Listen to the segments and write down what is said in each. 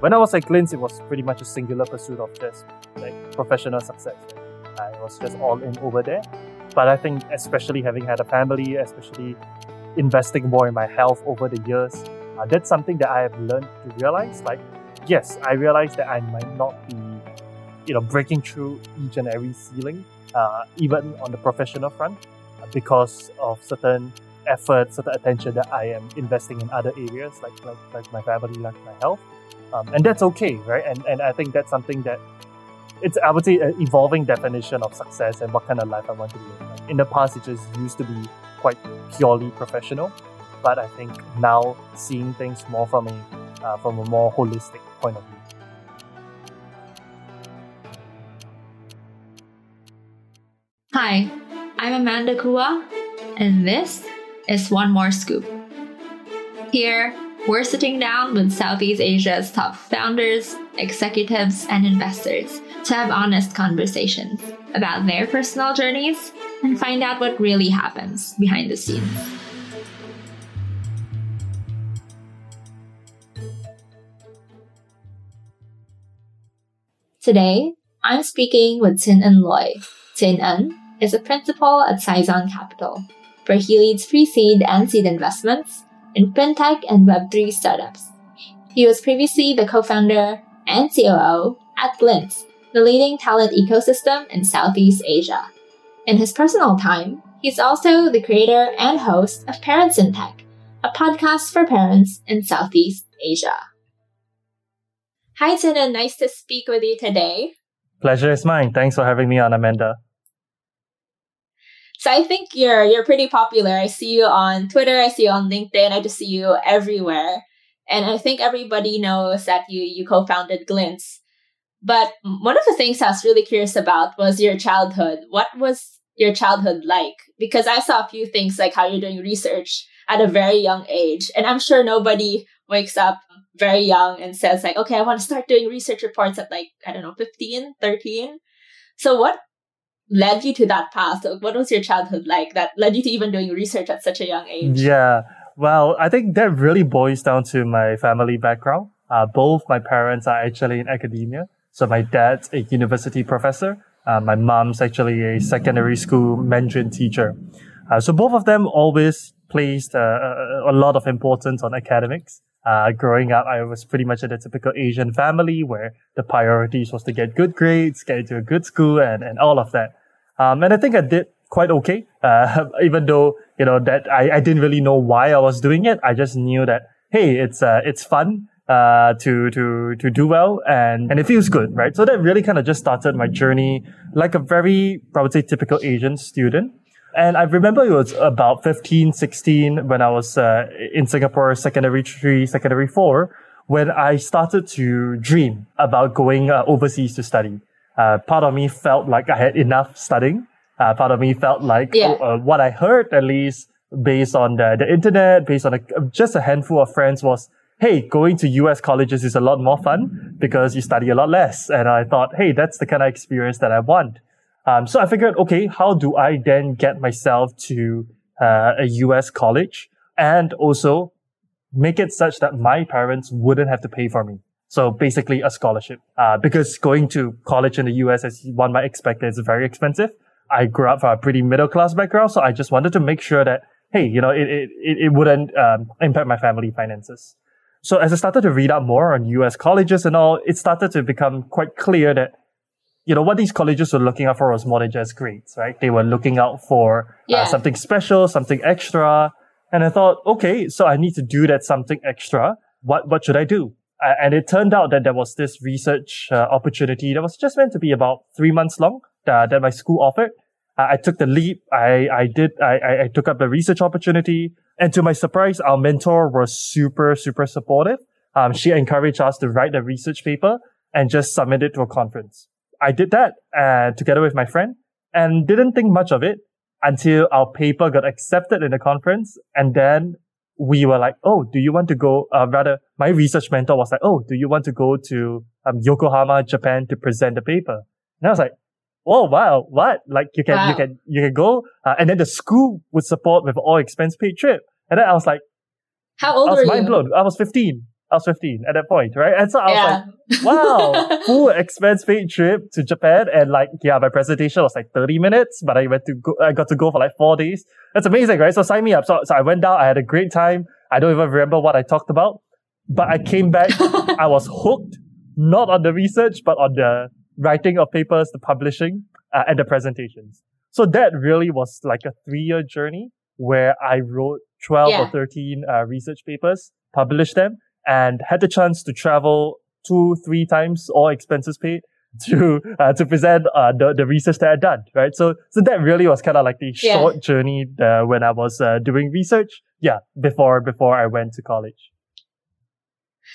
when I was at Glints, it was pretty much a singular pursuit of just like professional success. I was just all in over there. But I think, especially having had a family, especially investing more in my health over the years, uh, that's something that I have learned to realize. Like, yes, I realize that I might not be, you know, breaking through each and every ceiling, uh, even on the professional front, because of certain effort, certain attention that I am investing in other areas, like like, like my family, like my health, um, and that's okay, right? And and I think that's something that it's I would say an evolving definition of success and what kind of life I want to live. In the past, it just used to be quite purely professional, but I think now seeing things more from a uh, from a more holistic point of view. Hi, I'm Amanda Kua, and this is One More Scoop. Here, we're sitting down with Southeast Asia's top founders, executives, and investors to have honest conversations about their personal journeys and find out what really happens behind the scenes. Today, I'm speaking with Qin En Looi. Qin En is a principal at Saison Capital, where he leads pre-seed and seed investments in fintech and Web3 startups. He was previously the co-founder and COO at Glints, the leading talent ecosystem in Southeast Asia. In his personal time, he's also the creator and host of Parents in Tech, a podcast for parents in Southeast Asia. Hi, Qin En. Nice to speak with you today. Pleasure is mine. Thanks for having me on, Amanda. So I think you're you're pretty popular. I see you on Twitter, I see you on LinkedIn, I just see you everywhere. And I think everybody knows that you you co-founded Glints. But one of the things I was really curious about was your childhood. What was your childhood like? Because I saw a few things like how you're doing research at a very young age. And I'm sure nobody wakes up very young and says like, okay, I want to start doing research reports at like, I don't know, 15, 13. So what led you to that path? What was your childhood like that led you to even doing research at such a young age? Yeah. Well, I think that really boils down to my family background. Uh, both my parents are actually in academia. So my dad's a university professor. Uh, my mom's actually a secondary school Mandarin teacher. Uh, so both of them always placed uh, a, a lot of importance on academics. Uh, growing up, I was pretty much in a typical Asian family where the priorities was to get good grades, get into a good school, and, and all of that. Um, and I think I did quite okay, uh, even though, you know, that I, I didn't really know why I was doing it. I just knew that, hey, it's, uh, it's fun, uh, to, to, to do well and, and it feels good, right? So that really kind of just started my journey like a very, I would say, typical Asian student. And I remember it was about 15, 16 when I was uh, in Singapore, secondary three, secondary four, when I started to dream about going uh, overseas to study. Uh, part of me felt like I had enough studying. Uh, part of me felt like yeah. oh, uh, what I heard, at least based on the, the internet, based on a, just a handful of friends, was hey, going to US colleges is a lot more fun because you study a lot less. And I thought, hey, that's the kind of experience that I want. Um, so I figured, okay, how do I then get myself to uh, a US college and also make it such that my parents wouldn't have to pay for me? So basically a scholarship, uh, because going to college in the US, as one might expect, is very expensive. I grew up from a pretty middle class background. So I just wanted to make sure that, hey, you know, it, it, it wouldn't um, impact my family finances. So as I started to read up more on US colleges and all, it started to become quite clear that, you know, what these colleges were looking out for was more than just grades, right? They were looking out for uh, yeah. uh, something special, something extra. And I thought, okay, so I need to do that something extra. What, what should I do? Uh, and it turned out that there was this research uh, opportunity that was just meant to be about three months long uh, that my school offered. I took the leap. I, I did, I, I took up the research opportunity. And to my surprise, our mentor was super, super supportive. Um, she encouraged us to write the research paper and just submit it to a conference. I did that uh, together with my friend and didn't think much of it until our paper got accepted in the conference. And then we were like, Oh, do you want to go? Uh, rather, my research mentor was like, Oh, do you want to go to um, Yokohama, Japan to present the paper? And I was like, oh wow, what? Like you can wow. you can you can go, uh, and then the school would support with all expense paid trip. And then I was like, how old I was mind you? blown. I was fifteen. I was 15 at that point, right? And so I Yeah. was like, wow, full expense paid trip to Japan. And like, yeah, my presentation was like 30 minutes, but I went to go, I got to go for like four days. That's amazing, right? So sign me up. So, so I went down. I had a great time. I don't even remember what I talked about, but I came back. I was hooked, not on the research, but on the writing of papers, the publishing, uh, and the presentations. So that really was like a three year journey where I wrote 12 Yeah. or 13 uh, research papers, published them, and had the chance to travel two, three times, all expenses paid, to uh, to present uh, the the research that I'd done. Right, so so that really was kind of like the Yeah. short journey uh, when I was uh, doing research. Yeah, before before I went to college.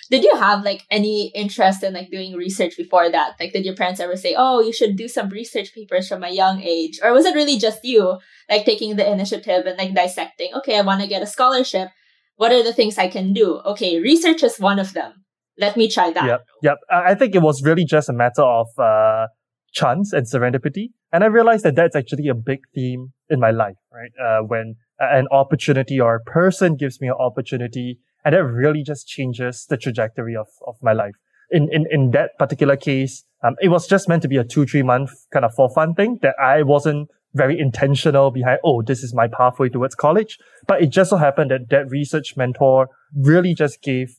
Did you have like any interest in like doing research before that? Like, did your parents ever say, "Oh, you should do some research papers from a young age," or was it really just you like taking the initiative and like dissecting? Okay, I want to get a scholarship. What are the things I can do? Okay, research is one of them. Let me try that. Yep, yep. I think it was really just a matter of uh, chance and serendipity, and I realized that that's actually a big theme in my life. Right, uh, when an opportunity or a person gives me an opportunity, and that really just changes the trajectory of of my life. In in in that particular case, um, it was just meant to be a two three month kind of for fun thing that I wasn't very intentional behind. Oh, this is my pathway towards college, but it just so happened that that research mentor really just gave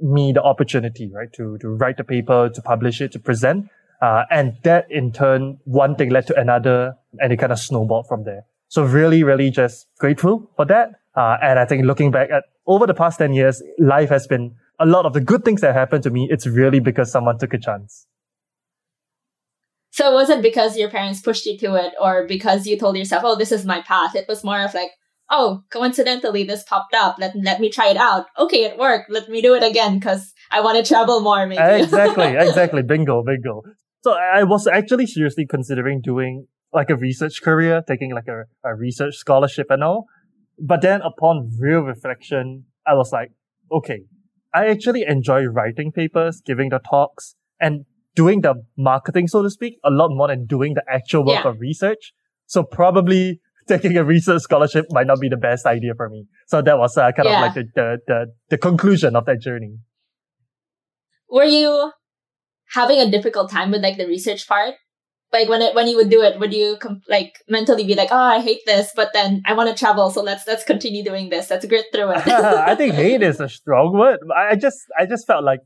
me the opportunity, right, to, to write the paper, to publish it, to present. Uh, and that in turn, one thing led to another and it kind of snowballed from there. So really, really just grateful for that. Uh, and I think looking back at over the past 10 years, life has been a lot of the good things that happened to me. It's really because someone took a chance. So it wasn't because your parents pushed you to it or because you told yourself, "Oh, this is my path." It was more of like, "Oh, coincidentally, this popped up. Let let me try it out. Okay, it worked. Let me do it again because I want to travel more." Maybe. Eh, exactly, exactly. Bingo, bingo. So I I was actually seriously considering doing like a research career, taking like a, a research scholarship and all. But then upon real reflection, I was like, okay, I actually enjoy writing papers, giving the talks and doing the marketing, so to speak, a lot more than doing the actual work Yeah. of research. So probably taking a research scholarship might not be the best idea for me. So that was uh, kind Yeah. of like the, the, the, the conclusion of that journey. Were you having a difficult time with like the research part? Like when it when you would do it, would you com- like mentally be like, "Oh, I hate this," but then I want to travel, so let's let's continue doing this. Let's grit through it. I think hate is a strong word. I I just, I just felt like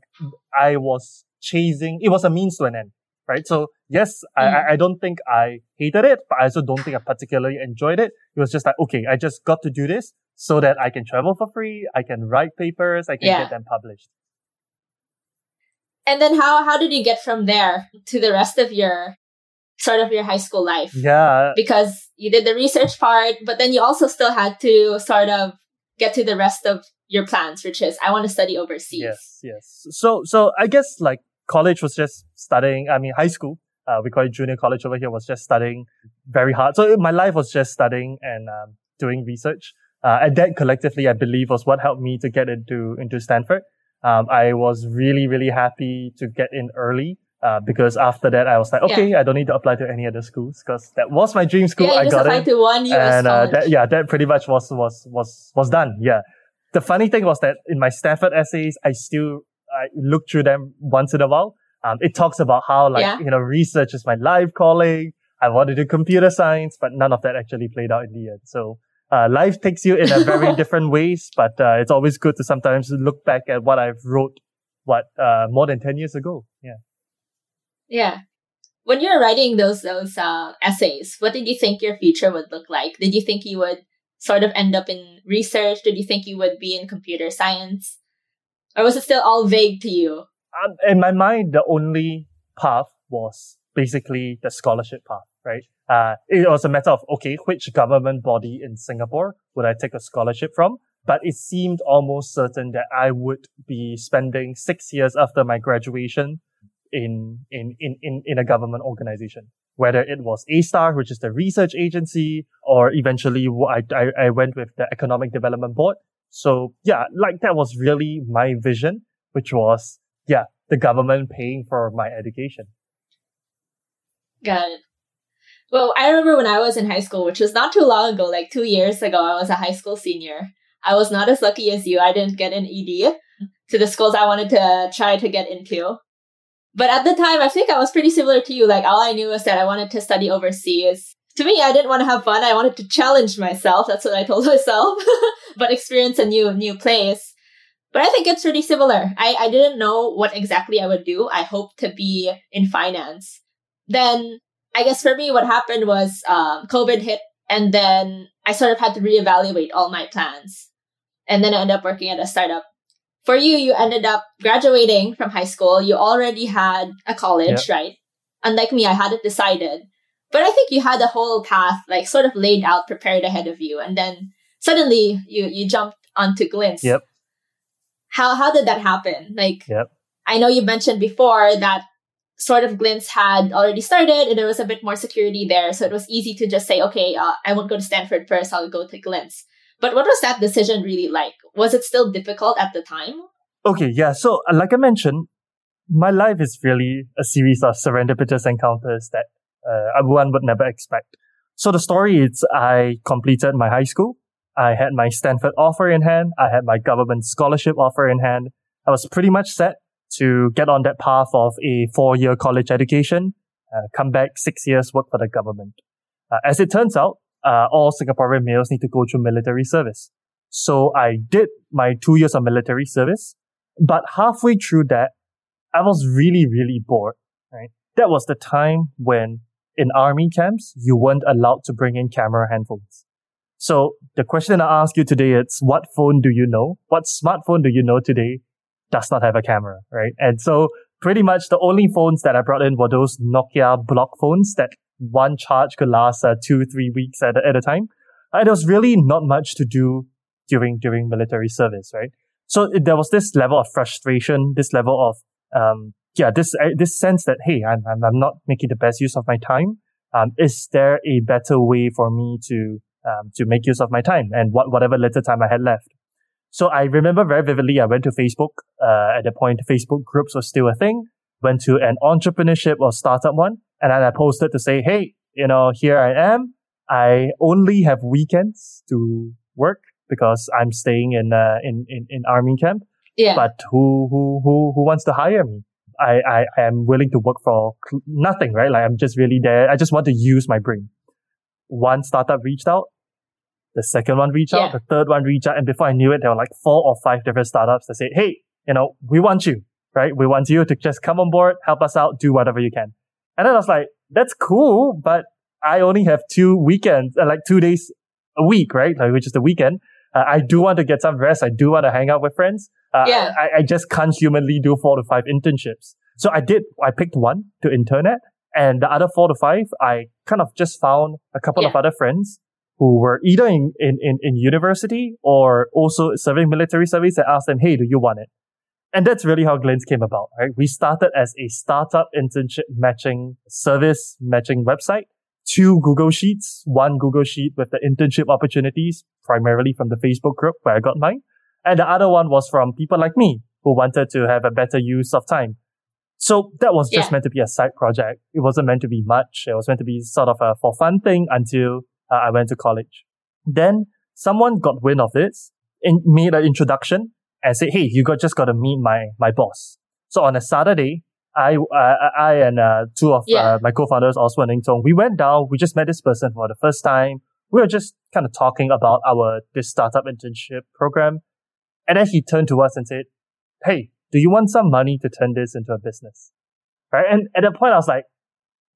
I was chasing, it was a means to an end, right? So yes, I Mm. I, I don't think I hated it, but I also don't think I particularly enjoyed it. It was just like, okay, I just got to do this so that I can travel for free. I can write papers. I can Yeah. get them published. and then how how did you get from there to the rest of your sort of your high school life? Yeah. because you did the research part, but then you also still had to sort of get to the rest of your plans, which is I want to study overseas. Yes, yes. So, so I guess like college was just studying. I mean, high school, uh, we call it junior college over here was just studying very hard. So my life was just studying and, um, doing research. Uh, and that collectively, I believe was what helped me to get into, into Stanford. Um, I was really, really happy to get in early. Uh, because after that, I was like, okay, I don't need to apply to any other schools because that was my dream school. Yeah, I just got in to one US and uh, that, yeah, that pretty much was was was was done. Yeah. The funny thing was that in my Stanford essays, I still I look through them once in a while. Um, it talks about how like Yeah. you know research is my life calling. I wanted to do computer science, but none of that actually played out in the end. So uh, life takes you in a very different ways, but uh, it's always good to sometimes look back at what I've wrote what uh, more than ten years ago. Yeah. yeah. When you were writing those those uh, essays, what did you think your future would look like? Did you think you would sort of end up in research? Did you think you would be in computer science? Or was it still all vague to you? um, in my mind, the only path was basically the scholarship path, right? Uh, it was a matter of, okay, which government body in Singapore would I take a scholarship from? But it seemed almost certain that I would be spending six years after my graduation in, in, in, in, in a government organization. Whether it was A*STAR, which is the research agency, or eventually I, I, I went with the Economic Development Board. So yeah, like that was really my vision, which was yeah, the government paying for my education. Got it. Well, I remember when I was in high school, which was not too long ago, like two years ago, I was a high school senior. I was not as lucky as you. I didn't get an ED. to the schools I wanted to try to get into. But at the time, I think I was pretty similar to you. Like all I knew was that I wanted to study overseas. To me, I didn't want to have fun. I wanted to challenge myself. That's what I told myself. But experience a new new place. But I think it's pretty similar. I, I didn't know what exactly I would do. I hoped to be in finance. Then I guess for me, what happened was um, COVID hit, and then I sort of had to reevaluate all my plans. And then I ended up working at a startup. For you, you ended up graduating from high school. You already had a college, yep. right? Unlike me, I hadn't decided. But I think you had a whole path, like sort of laid out, prepared ahead of you. And then suddenly you, you jumped onto Glints. Yep. How, how did that happen? Like, yep. I know you mentioned before that sort of Glints had already started and there was a bit more security there. So it was easy to just say, okay, uh, I won't go to Stanford first, I'll go to Glints. But what was that decision really like? Was it still difficult at the time? Okay, yeah. So, uh, like I mentioned, my life is really a series of serendipitous encounters that uh, one would never expect. So the story is I completed my high school. I had my Stanford offer in hand. I had my government scholarship offer in hand. I was pretty much set to get on that path of a four-year college education, uh, come back six years, work for the government. Uh, as it turns out, uh, all Singaporean males need to go through military service. So I did my two years of military service, but halfway through that, I was really, really bored, right? That was the time when in army camps, you weren't allowed to bring in camera handphones. So the question I ask you today is, what phone do you know? What smartphone do you know today does not have a camera, right? And so pretty much the only phones that I brought in were those Nokia block phones that one charge could last uh, two, three weeks at, at a time. And there was really not much to do during, during military service, right? So there was this level of frustration, this level of, um, yeah, this, uh, this sense that, hey, I'm, I'm, I'm not making the best use of my time. Um, is there a better way for me to, um, to make use of my time and what, whatever little time I had left? So I remember very vividly, I went to Facebook. Uh, at the point, Facebook groups were still a thing. Went to an entrepreneurship or startup one. And then I posted to say, Hey, you know, here I am. I only have weekends to work because I'm staying in, uh, in, in, in army camp. Yeah. But who, who, who, who wants to hire me? I, I, I am willing to work for nothing, right? Like I'm just really there. I just want to use my brain. One startup reached out. The second one reached yeah. out, the third one reached out, and before I knew it, there were like four or five different startups that said, "Hey, you know, we want you, right? We want you to just come on board, help us out, do whatever you can." And then I was like, "That's cool, but I only have two weekends, uh, like two days a week, right? Like which is the weekend. Uh, I do want to get some rest. I do want to hang out with friends. Uh, yeah. I, I just can't humanly do four to five internships. So I did. I picked one to intern at, and the other four to five, I kind of just found a couple yeah. of other friends who were either in, in, in, in university or also serving military service and asked them, Hey, do you want it? And that's really how Glints came about, right? We started as a startup internship matching service matching website, two Google Sheets, one Google Sheet with the internship opportunities, primarily from the Facebook group where I got mine. And the other one was from people like me who wanted to have a better use of time. So that was just yeah. meant to be a side project. It wasn't meant to be much. It was meant to be sort of a for fun thing until uh, I went to college. Then someone got wind of this and made an introduction and said, Hey, you got just got to meet my, my boss. So on a Saturday, I, uh, I and uh, two of yeah. uh, my co-founders, Oswald and Tong, we went down. We just met this person for the first time. We were just kind of talking about our this startup internship program, and then he turned to us and said, "Hey, do you want some money to turn this into a business?" Right? And at that point, I was like,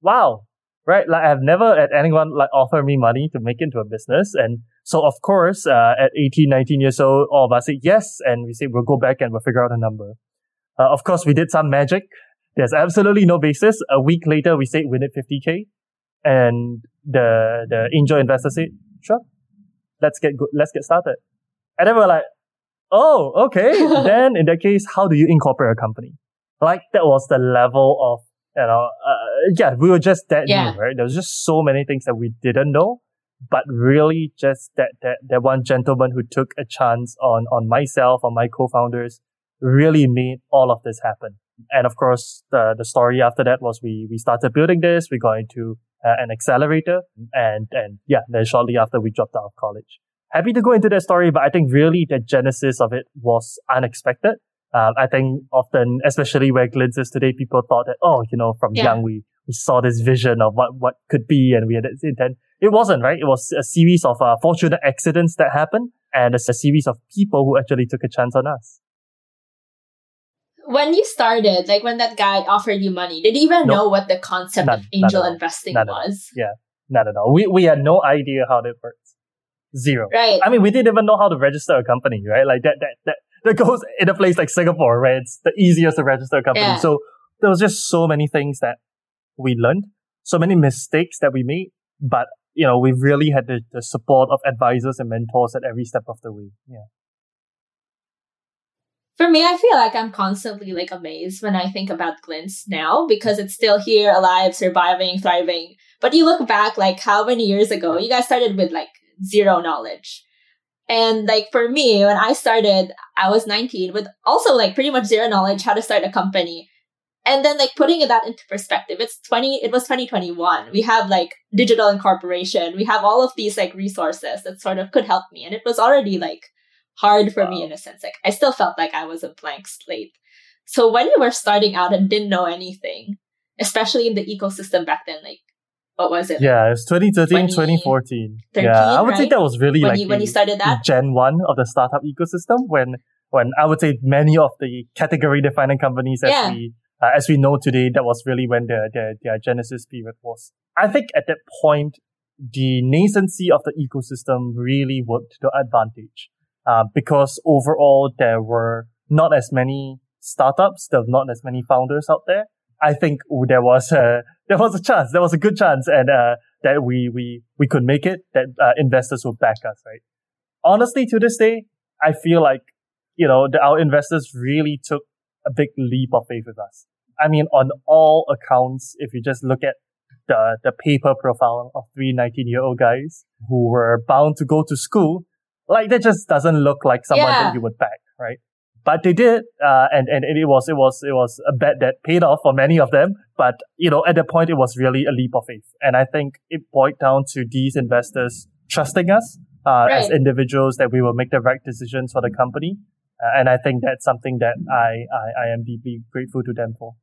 "Wow, right? Like I've never had anyone like offer me money to make into a business. And so of course, uh, at 18, 19 years old, all of us said yes. And we said, we'll go back and we'll figure out a number. Uh, of course, we did some magic. There's absolutely no basis. A week later, we said we need 50k. And the, the angel investor said, sure, let's get good. Let's get started. And then we're like, oh, okay. then in that case, how do you incorporate a company? Like that was the level of you know, uh, yeah, we were just that yeah. new, right? There was just so many things that we didn't know, but really just that, that, that one gentleman who took a chance on, on myself, on my co-founders, really made all of this happen. And of course, the, the story after that was we, we started building this, we got into uh, an accelerator and, and yeah, then shortly after we dropped out of college. Happy to go into that story, but I think really the genesis of it was unexpected Um, I think often, especially where Glints is today, people thought that, oh, you know, from Yeah. young, we, we saw this vision of what, what could be and we had this intent. It wasn't, right? It was a series of uh, fortunate accidents that happened and it's a series of people who actually took a chance on us. When you started, like when that guy offered you money, did you even know what the concept None- of angel investing None at all. was? Not at all. We, we had no idea how that works. Zero. Right. I mean, we didn't even know how to register a company, right? Like that, that, that, that goes in a place like Singapore, where it's the easiest to register a company. Yeah. So there was just so many things that we learned, so many mistakes that we made, but you know, we really had the, the support of advisors and mentors at every step of the way. Yeah. For me, I feel like I'm constantly like amazed when I think about Glints now because it's still here, alive, surviving, thriving. But you look back like how many years ago you guys started with like zero knowledge. And like for me, when I started, I was 19 with also like pretty much zero knowledge how to start a company. And then like putting that into perspective, it's 20, it was 2021. We have like digital incorporation. We have all of these like resources that sort of could help me. And it was already like hard for me in a sense. Like I still felt like I was a blank slate. So when you were starting out and didn't know anything, especially in the ecosystem back then, like what was it? Yeah. It's 2013, 20, 2014. 13, yeah. I would say that was really when like you when you started that? Gen 1 of the startup ecosystem when, when I would say many of the category defining companies as Yeah. we, uh, as we know today, that was really when their, their, their genesis period was. I think at that point, the nascency of the ecosystem really worked to advantage. Uh, because overall there were not as many startups, there were not as many founders out there. I think there was a, there was a chance, there was a good chance and, uh, that we, we, we could make it, that, uh, investors would back us, right? Honestly, to this day, I feel like, you know, the, our investors really took a big leap of faith with us. I mean, on all accounts, if you just look at the, the paper profile of three 19 year old guys who were bound to go to school, like that just doesn't look like someone Yeah. that you would back, right? But they did, uh, and, and it was, it was, it was a bet that paid off for many of them. But, you know, at that point, it was really a leap of faith. And I think it boiled down to these investors trusting us, uh, as individuals that we will make the right decisions for the company. Uh, and I think that's something that I, I, I am deeply grateful to them for.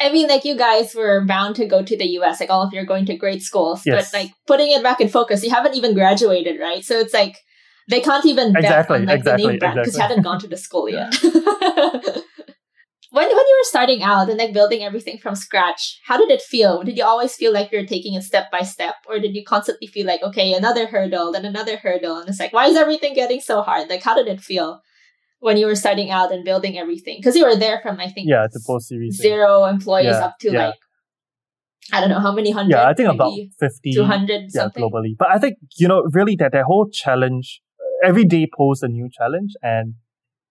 I mean, like you guys were bound to go to the US, like all of you are going to great schools, Yes. but like putting it back in focus, you haven't even graduated, right? So it's like they can't even bet Exactly, on like exactly, the name brand because you exactly. hadn't gone to the school yet. when when you were starting out and like building everything from scratch, how did it feel? Did you always feel like you're taking it step by step, or did you constantly feel like okay, another hurdle, then another hurdle, and it's like why is everything getting so hard? Like how did it feel when you were starting out and building everything? Because you were there from I think Yeah, the post series. zero employees Yeah, up to yeah. like I don't know how many hundred. Yeah, I think about maybe 50. 200 yeah, something. globally. But I think, you know, really that that whole challenge, every day posed a new challenge. And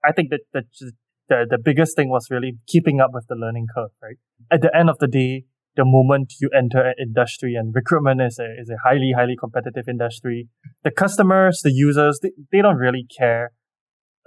I think that the, the, the biggest thing was really keeping up with the learning curve, right? At the end of the day, the moment you enter an industry and recruitment is a, is a highly, highly competitive industry, the customers, the users, they, they don't really care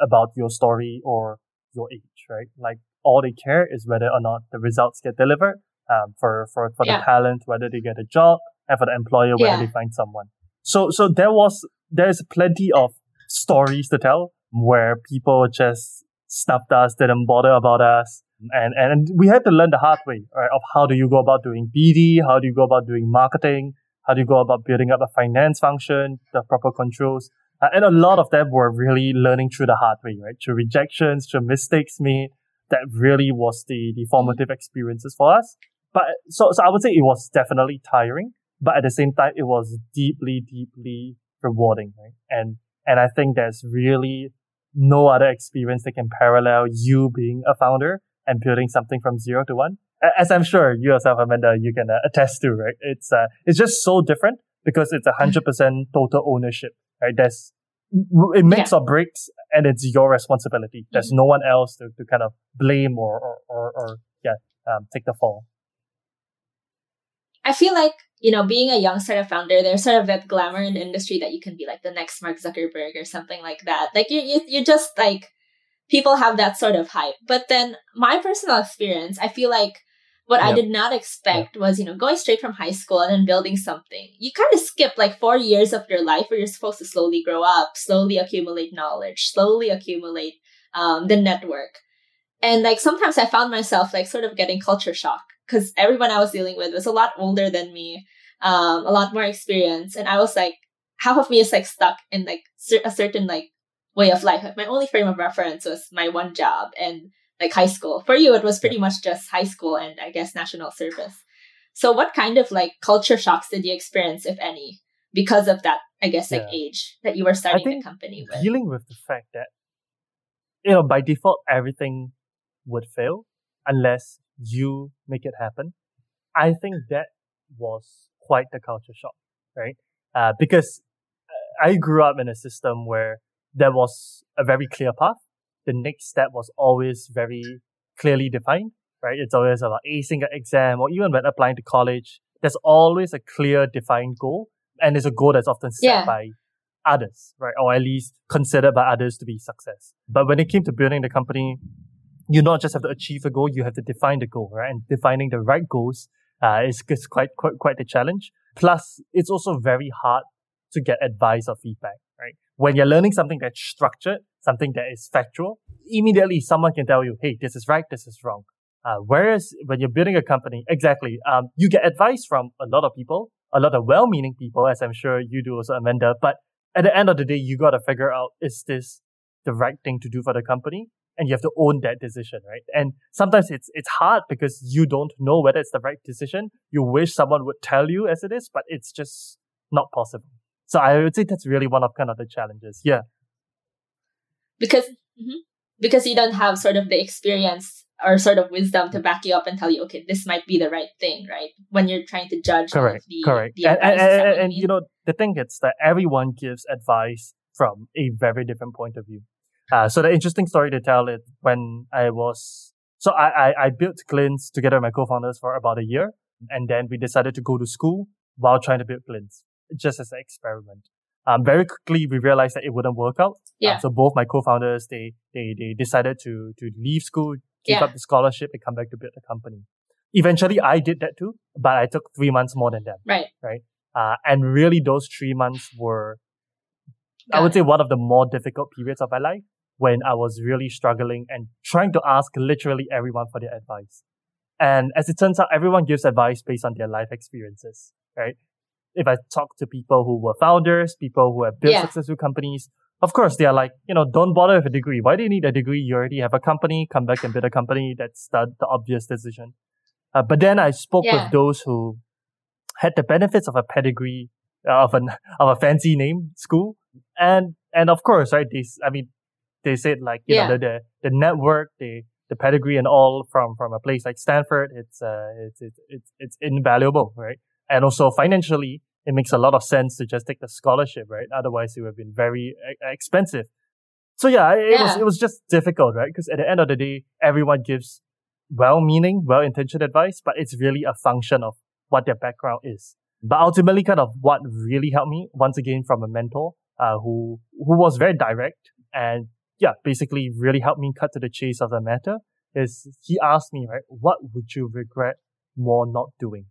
about your story or your age, right? Like all they care is whether or not the results get delivered um, for, for, for Yeah. the talent, whether they get a job, and for the employer, whether Yeah. they find someone. So, so there was, there's plenty of stories to tell where people just snubbed us, didn't bother about us. And, and we had to learn the hard way, right? Of how do you go about doing BD? How do you go about doing marketing? How do you go about building up a finance function, the proper controls? Uh, and a lot of them were really learning through the hard way, right? Through rejections, through mistakes made. That really was the, the formative experiences for us. But so, so I would say it was definitely tiring, but at the same time, it was deeply, deeply rewarding, right? And, and I think there's really no other experience that can parallel you being a founder and building something from zero to one. As I'm sure you yourself, Amanda, you can uh, attest to, right? It's, uh, it's just so different because it's a hundred percent total ownership, right? There's, it makes or breaks and it's your responsibility. There's no one else to, to kind of blame or, or, or, or yeah, um, take the fall. I feel like, you know, being a young startup founder, there's sort of that glamour in the industry that you can be like the next Mark Zuckerberg or something like that. Like you, you, you just like, people have that sort of hype. But then my personal experience, I feel like what I did not expect was, you know, going straight from high school and then building something. You kind of skip like four years of your life where you're supposed to slowly grow up, slowly accumulate knowledge, slowly accumulate um, the network. And like sometimes I found myself like sort of getting culture shock because everyone I was dealing with was a lot older than me, um, a lot more experience. And I was like, half of me is like stuck in like a certain like way of life. Like my only frame of reference was my one job and like high school. For you, it was pretty much just high school and I guess national service. So what kind of like culture shocks did you experience, if any, because of that, I guess, like yeah. age that you were starting the company with? Dealing with the fact that, you know, by default, everything would fail unless you make it happen. I think that was quite the culture shock, right? Uh, because uh, I grew up in a system where there was a very clear path. The next step was always very clearly defined, right? It's always about acing an exam or even when applying to college, there's always a clear defined goal. And it's a goal that's often set yeah. by others, right? Or at least considered by others to be success. But when it came to building the company, you not just have to achieve a goal, you have to define the goal, right? And defining the right goals uh, is, is quite, quite, quite the challenge. Plus, it's also very hard to get advice or feedback, right? When you're learning something that's structured, something that is factual, immediately someone can tell you, hey, this is right, this is wrong. Uh, whereas when you're building a company, exactly, um, you get advice from a lot of people, a lot of well-meaning people, as I'm sure you do also, Amanda. But at the end of the day, you got to figure out, is this the right thing to do for the company? And you have to own that decision, right? And sometimes it's, it's hard because you don't know whether it's the right decision. You wish someone would tell you as it is, but it's just not possible. So I would say that's really one of kind of the challenges. Yeah. Because, mm-hmm. because you don't have sort of the experience or sort of wisdom to back you up and tell you, okay, this might be the right thing, right? When you're trying to judge correct, the, correct. The and, and, and, and you know, the thing is that everyone gives advice from a very different point of view. Uh, so the interesting story to tell is when I was, so I, I, I built Glints together with my co-founders for about a year. And then we decided to go to school while trying to build Glints, just as an experiment. Um, very quickly we realized that it wouldn't work out. Yeah. Um, so both my co-founders, they, they, they decided to, to leave school, give yeah. up the scholarship and come back to build the company. Eventually, I did that too, but I took three months more than them. Right. Right. Uh, and really those three months were, Got I would it. say one of the more difficult periods of my life when I was really struggling and trying to ask literally everyone for their advice. And as it turns out, everyone gives advice based on their life experiences, right? If I talk to people who were founders, people who have built yeah. successful companies, of course, they are like, you know, don't bother with a degree. Why do you need a degree? You already have a company. Come back and build a company. That's the, the obvious decision. Uh, but then I spoke yeah. with those who had the benefits of a pedigree uh, of an of a fancy name school, and and of course, right? This, I mean, they said like you yeah. know the, the the network, the the pedigree and all from from a place like Stanford. It's uh it's it's it's, it's invaluable, right? And also financially, it makes a lot of sense to just take the scholarship, right? Otherwise, it would have been very expensive. So yeah, it yeah. was it was just difficult, right? Because at the end of the day, everyone gives well-meaning, well-intentioned advice, but it's really a function of what their background is. But ultimately, kind of what really helped me, once again, from a mentor uh, who who was very direct and yeah, basically really helped me cut to the chase of the matter. Is he asked me right, what would you regret more not doing,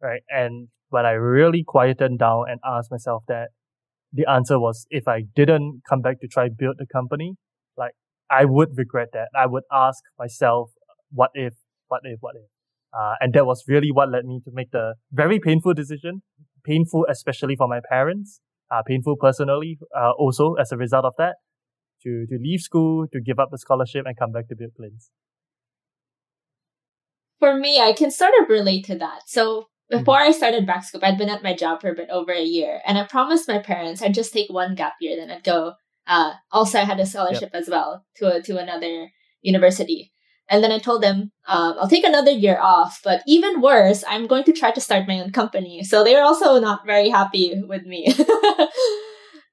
right? And when I really quieted down and asked myself that, the answer was if I didn't come back to try build the company, like I would regret that. I would ask myself, what if, what if, what if? Uh, and that was really what led me to make the very painful decision, painful especially for my parents, uh, painful personally, uh, also as a result of that, to, to leave school, to give up the scholarship and come back to build Glints. For me, I can sort of relate to that. So before I started Backscoop, I'd been at my job for a bit over a year, and I promised my parents I'd just take one gap year, then I'd go. Uh, also, I had a scholarship yep. as well to a, to another university, and then I told them um, I'll take another year off. But even worse, I'm going to try to start my own company. So they were also not very happy with me.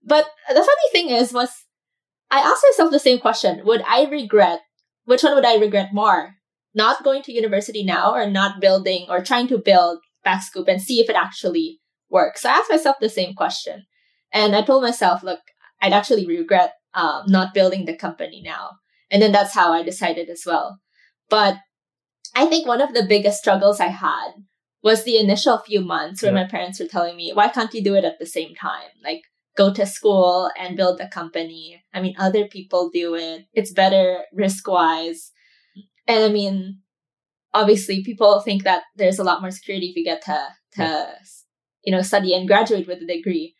but the funny thing is, was I asked myself the same question: Would I regret? Which one would I regret more? Not going to university now, or not building or trying to build Backscoop and see if it actually works. So I asked myself the same question. And I told myself, look, I'd actually regret um, not building the company now. And then that's how I decided as well. But I think one of the biggest struggles I had was the initial few months where yeah. my parents were telling me, why can't you do it at the same time? Like, go to school and build a company. I mean, other people do it. It's better risk wise. And I mean, obviously people think that there's a lot more security if you get to, to, yeah. you know, study and graduate with a degree.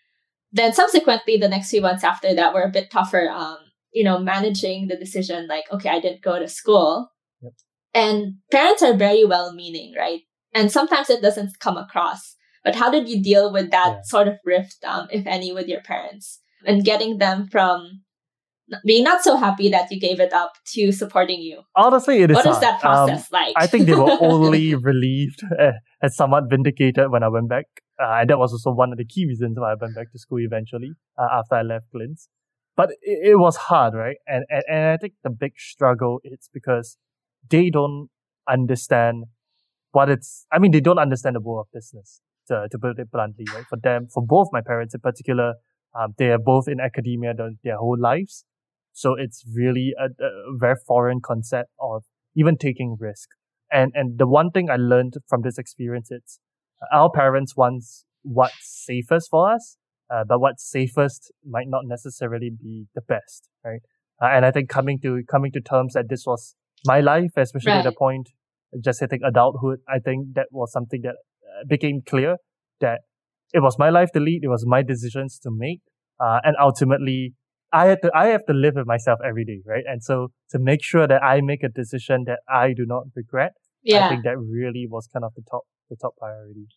Then subsequently, the next few months after that were a bit tougher. Um, you know, managing the decision, like, okay, I didn't go to school. Yep. And parents are very well meaning, right? And sometimes it doesn't come across. But how did you deal with that yeah. sort of rift, um, if any, with your parents and getting them from being not so happy that you gave it up to supporting you? Honestly, it is. What is that process um, like? I think they were only relieved uh, and somewhat vindicated when I went back. Uh, and that was also one of the key reasons why I went back to school eventually uh, after I left Glints. But it, it was hard, right? And, and and I think the big struggle is because they don't understand what it's. I mean, they don't understand the world of business to, to put it bluntly, right? For them, for both my parents in particular, um, they are both in academia their, their whole lives. So it's really a, a, very foreign concept of even taking risk. And, and the one thing I learned from this experience is our parents want what's safest for us, uh, but what's safest might not necessarily be the best, right? Uh, and I think coming to, coming to terms that this was my life, especially right. at the point just hitting adulthood, I think that was something that became clear that it was my life to lead. It was my decisions to make. Uh, and ultimately, I had to, I have to live with myself every day, right? And so to make sure that I make a decision that I do not regret, yeah. I think that really was kind of the top, the top priority.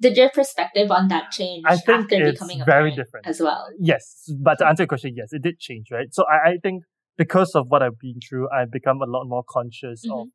Did your perspective on that change I think after becoming a very different as well? Yes, but to answer your question, yes, it did change, right? So I, I think because of what I've been through, I've become a lot more conscious mm-hmm. of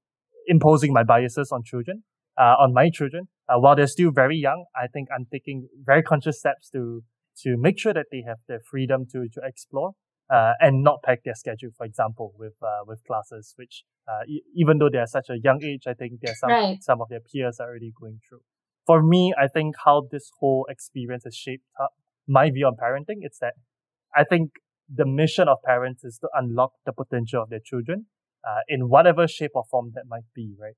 imposing my biases on children on my children. Uh, while they're still very young, I think I'm taking very conscious steps to to make sure that they have the freedom to to explore uh, and not pack their schedule. For example, with uh, with classes, which uh, e- even though they're such a young age, I think there's some right. some of their peers are already going through. For me, I think how this whole experience has shaped up my view on parenting. It's that I think the mission of parents is to unlock the potential of their children uh, in whatever shape or form that might be, right?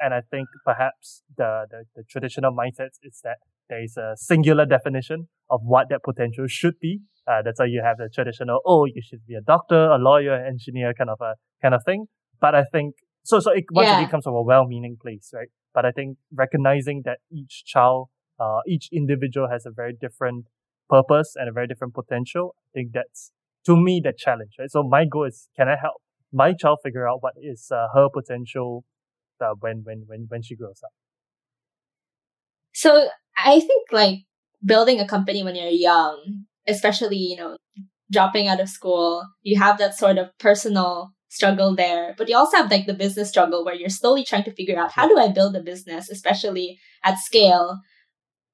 And I think perhaps the, the, the traditional mindset is that there is a singular definition of what that potential should be. Uh, that's why you have the traditional, oh, you should be a doctor, a lawyer, engineer kind of a kind of thing. But I think so. So it, once yeah. it comes from a well-meaning place, right? But I think recognizing that each child, uh, each individual has a very different purpose and a very different potential. I think that's to me the challenge, right? So my goal is, can I help my child figure out what is uh, her potential uh, when when when when she grows up. So I think like building a company when you're young, especially you know dropping out of school, you have that sort of personal struggle there, but you also have like the business struggle where you're slowly trying to figure out how do I build a business, especially at scale.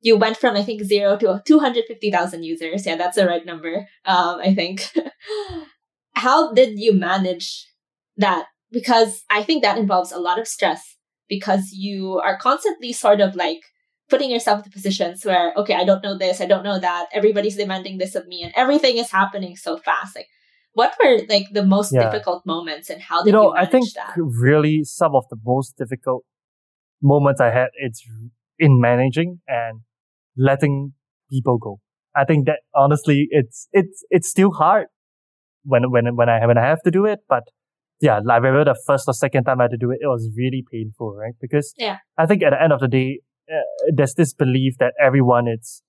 You went from I think zero to 250,000 users. Yeah, that's the right number. Um, I think. how did you manage that because I think that involves a lot of stress because you are constantly sort of like putting yourself in positions where, okay, I don't know this, I don't know that, everybody's demanding this of me, and everything is happening so fast. Like, what were like the most yeah. difficult moments, and how did you know? You I think that? really some of the most difficult moments I had it's in managing and letting people go. I think that honestly, it's it's it's still hard when when when I when I have to do it, but yeah, like I remember the first or second time I had to do it, it was really painful, right? Because yeah. I think at the end of the day, uh, there's this belief that everyone it's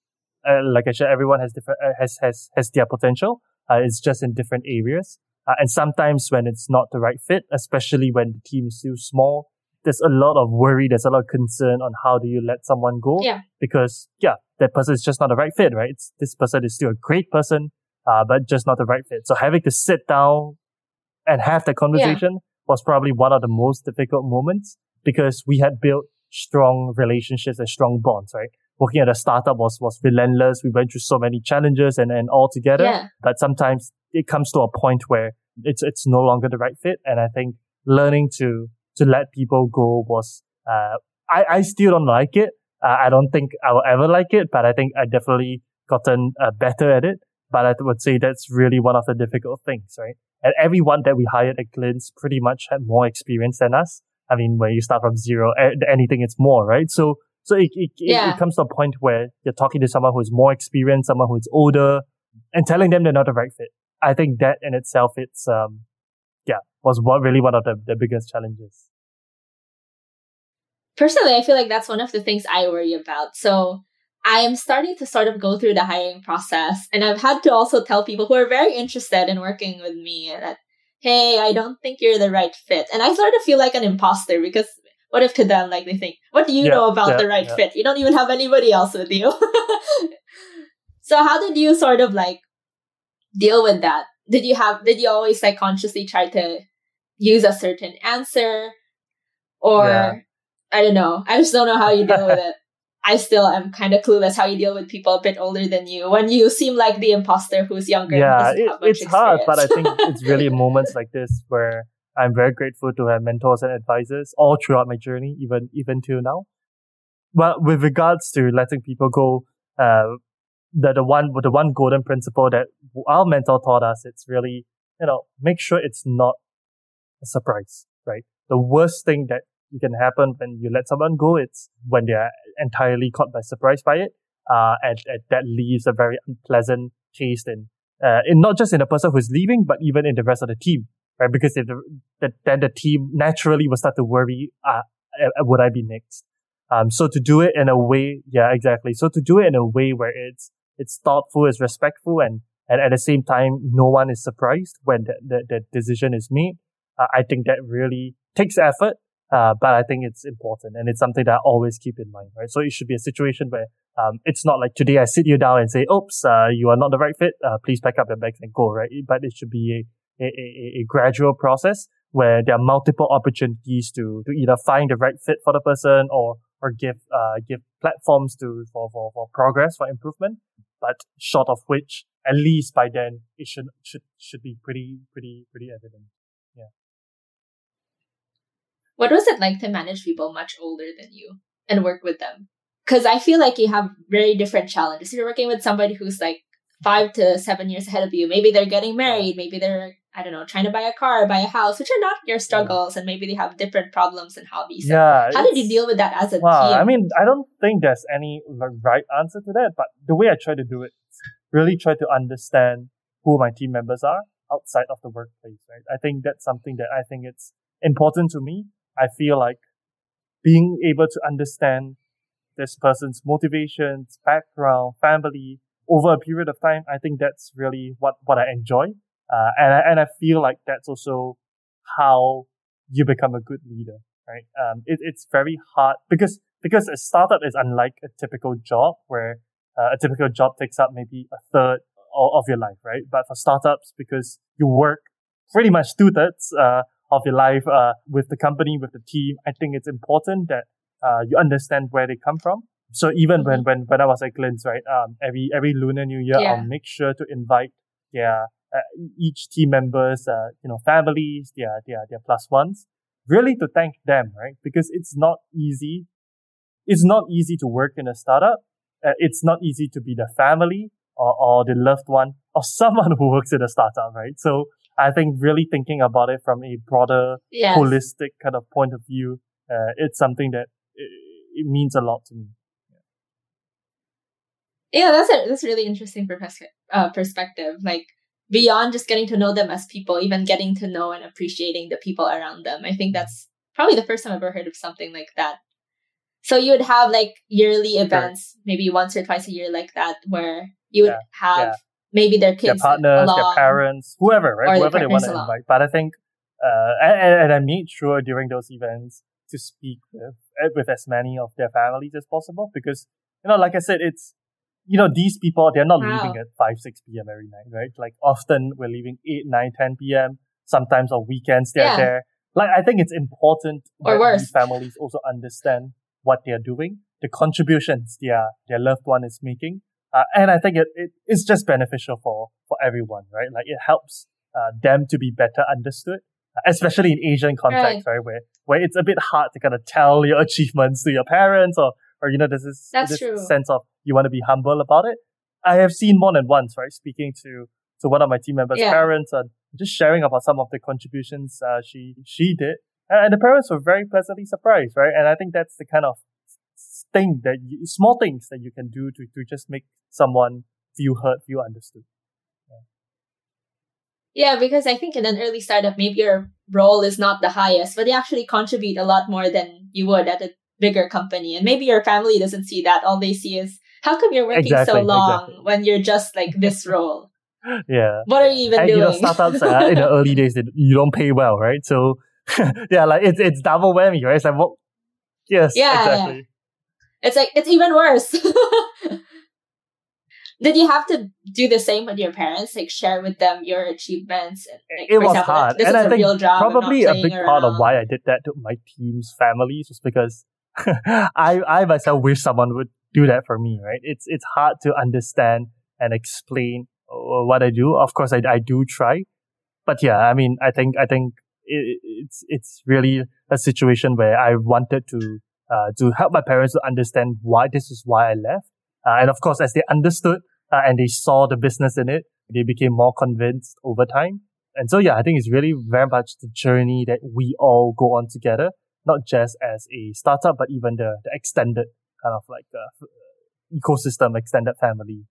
uh, like I said, everyone has different, uh, has, has, has their potential. Uh, it's just in different areas. Uh, and sometimes when it's not the right fit, especially when the team is still small, there's a lot of worry, there's a lot of concern on how do you let someone go. Yeah. Because, yeah, that person is just not the right fit, right? It's, this person is still a great person, uh, but just not the right fit. So having to sit down, and have that conversation yeah. was probably one of the most difficult moments because we had built strong relationships and strong bonds, right? Working at a startup was, was relentless. We went through so many challenges and, and all together. Yeah. But sometimes it comes to a point where it's, it's no longer the right fit. And I think learning to, to let people go was, uh, I, I still don't like it. Uh, I don't think I will ever like it, but I think I definitely gotten uh, better at it. But I would say that's really one of the difficult things, right? And everyone that we hired at Glints pretty much had more experience than us. I mean, when you start from zero, anything it's more, right? So So it, it, yeah. it, it comes to a point where you're talking to someone who's more experienced, someone who's older, and telling them they're not the right fit. I think that in itself, it's um, yeah, was what really one of the, the biggest challenges. Personally, I feel like that's one of the things I worry about. So I am starting to sort of go through the hiring process, and I've had to also tell people who are very interested in working with me that, hey, I don't think you're the right fit. And I sort of feel like an imposter because what if to them, like, they think, what do you yeah, know about yeah, the right yeah. fit? You don't even have anybody else with you. so, how did you sort of like deal with that? Did you have, did you always like consciously try to use a certain answer? Or, I don't know. I just don't know how you deal with it. I still am kind of clueless how you deal with people a bit older than you when you seem like the imposter who's younger. Yeah, it, it's experience. hard, but I think it's really moments like this where I'm very grateful to have mentors and advisors all throughout my journey, even even till now. Well, with regards to letting people go, uh, the the one the one golden principle that our mentor taught us, it's really you know make sure it's not a surprise, right? The worst thing that you can happen when you let someone go, it's when they're entirely caught by surprise by it, uh, and, and that leaves a very unpleasant taste in, uh, in not just in the person who's leaving, but even in the rest of the team right? Because if the, the, then the team naturally will start to worry, uh, would I be next? Um, so to do it in a way, yeah, exactly. So to do it in a way where it's, it's thoughtful, it's respectful, and, and at the same time, no one is surprised when the, the, the decision is made. Uh, I think that really takes effort, uh, but I think it's important and it's something that I always keep in mind, right? So it should be a situation where, um, it's not like today I sit you down and say, oops, uh, you are not the right fit. Uh, please pack up your bags and go, right? But it should be a, a, a gradual process where there are multiple opportunities to, to either find the right fit for the person or, or give, uh, give platforms to, for, for, for progress, for improvement. But short of which, at least by then, it should, should, should be pretty, pretty, pretty evident. Yeah. What was it like to manage people much older than you and work with them? Because I feel like you have very different challenges. If you're working with somebody who's like five to seven years ahead of you. Maybe they're getting married. Maybe they're I don't know, trying to buy a car, buy a house, which are not your struggles, and maybe they have different problems and hobbies. Yeah. How did you deal with that as a wow, team? I mean, I don't think there's any right answer to that, but the way I try to do it, really try to understand who my team members are outside of the workplace, right? I think that's something that I think it's important to me. I feel like being able to understand this person's motivations, background, family over a period of time, I think that's really what, what I enjoy. Uh, and I, and I feel like that's also how you become a good leader, right? Um, it, it's very hard because, because a startup is unlike a typical job where uh, a typical job takes up maybe a third of your life, right? But for startups, because you work pretty much two thirds, uh, of your life, uh, with the company, with the team, I think it's important that, uh, you understand where they come from. So even when, when, when I was at Glints, right, um, every, every Lunar New Year, yeah. I'll make sure to invite their uh, each team members, uh, you know, families, their, their, their plus ones, really to thank them, right? Because it's not easy. It's not easy to work in a startup. Uh, it's not easy to be the family or, or the loved one or someone who works in a startup, right? So I think really thinking about it from a broader, yes. holistic kind of point of view, uh, it's something that it, it means a lot to me. Yeah, that's a that's a really interesting uh, perspective. Like beyond just getting to know them as people, even getting to know and appreciating the people around them. I think that's probably the first time I've ever heard of something like that. So you would have like yearly events, sure. maybe once or twice a year like that, where you would yeah, have yeah. Maybe their kids, their partners, along, their parents, whoever, right? Whoever they want to invite. But I think, uh, and, and I made sure during those events to speak with, with as many of their families as possible because, you know, like I said, it's, you know, these people, they're not wow. leaving at 5, 6 p.m. every night, right? Like often we're leaving 8, 9, 10 p.m. Sometimes on weekends they're yeah. there. Like I think it's important or that worse. these families also understand what they're doing, the contributions their, their loved one is making. Uh, and I think it, it is just beneficial for, for everyone, right? Like it helps uh, them to be better understood, especially in Asian context, right. right? Where, where it's a bit hard to kind of tell your achievements to your parents or or you know, there's this, this sense of you want to be humble about it. I have seen more than once, right? Speaking to to one of my team members' yeah. parents and just sharing about some of the contributions uh, she she did, and the parents were very pleasantly surprised, right? And I think that's the kind of thing that you, small things that you can do to, to just make someone feel heard, feel understood. Yeah. yeah, because I think in an early startup, maybe your role is not the highest, but they actually contribute a lot more than you would at a bigger company. And maybe your family doesn't see that. All they see is how come you're working exactly, so long exactly. when you're just like this role? yeah. What are you even and, doing? You know, startups uh, in the early days, they, you don't pay well, right? So yeah, like it's it's double whammy, right? It's like what? Yes, yeah, exactly. Yeah. It's like it's even worse. Did you have to do the same with your parents? Like share with them your achievements? And, like, it was example, hard, like, and I think probably a big part of why I did that to my team's families was because I I myself wish someone would do that for me. Right? It's it's hard to understand and explain uh, what I do. Of course, I I do try, but yeah, I mean, I think I think it, it's it's really a situation where I wanted to uh, to help my parents to understand why this is why I left. Uh, and of course, as they understood uh, and they saw the business in it, they became more convinced over time. And so, yeah, I think it's really very much the journey that we all go on together, not just as a startup, but even the, the extended kind of like uh, ecosystem, extended family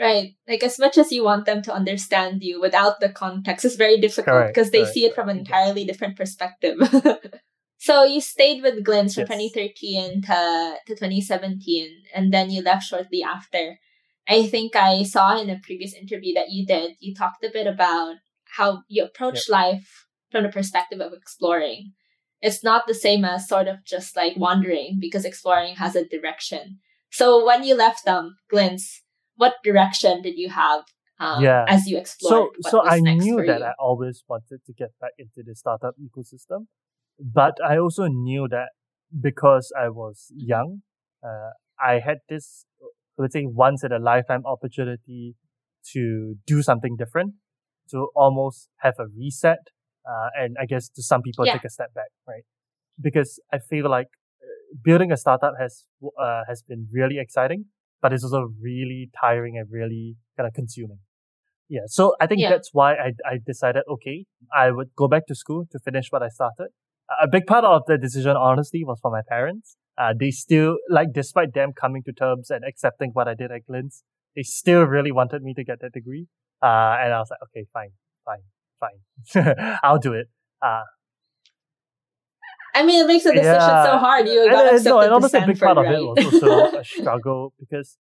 Right. Like as much as you want them to understand you without the context it's very difficult because they correct, see it from an entirely different perspective. so you stayed with Glints from yes. 2013 to, to 2017 and then you left shortly after. I think I saw in a previous interview that you did, you talked a bit about how you approach yep. life from the perspective of exploring. It's not the same as sort of just like wandering because exploring has a direction. So when you left um Glints, what direction did you have um, yeah. as you explored? So, so I knew that you? I always wanted to get back into the startup ecosystem, but I also knew that because I was young, uh, I had this, let's say, once in a lifetime opportunity to do something different, to almost have a reset, uh, and I guess to some people yeah. take a step back, right? Because I feel like uh, building a startup has uh, has been really exciting, but it's also really tiring and really kind of consuming. Yeah. So I think yeah. that's why I, I decided, okay, I would go back to school to finish what I started. A big part of the decision, honestly, was for my parents. Uh, they still, like, despite them coming to terms and accepting what I did at Glints, they still really wanted me to get that degree. Uh, and I was like, okay, fine, fine, fine. I'll do it. Uh, I mean, it makes the decision yeah. so hard. You got accepted no, and honestly, a big part right? of it was also a struggle because,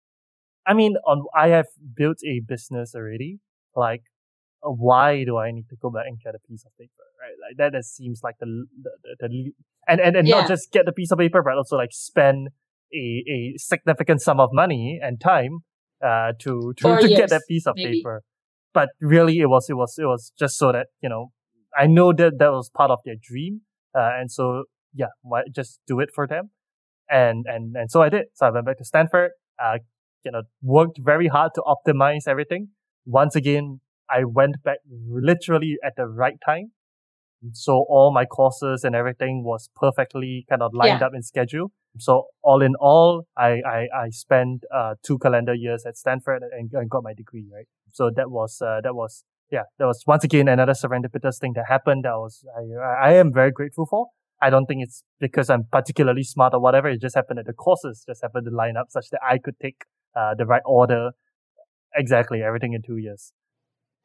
I mean, on I have built a business already. Like, why do I need to go back and get a piece of paper, right? Like that, that seems like the the, the, the and and and yeah. not just get the piece of paper, but also like spend a a significant sum of money and time uh to to, to get that piece of maybe. paper. But really, it was it was it was just so that you know I know that that was part of their dream uh, and so, yeah, why just do it for them? And, and, and so I did. So I went back to Stanford, uh, you know, worked very hard to optimize everything. Once again, I went back literally at the right time. So all my courses and everything was perfectly kind of lined yeah. up in schedule. So all in all, I, I, I spent, uh, two calendar years at Stanford and, and got my degree, right? So that was, uh, that was yeah, that was once again another serendipitous thing that happened that was I, I am very grateful for. I don't think it's because I'm particularly smart or whatever. It just happened that the courses just happened to line up such that I could take uh, the right order. Exactly, everything in two years.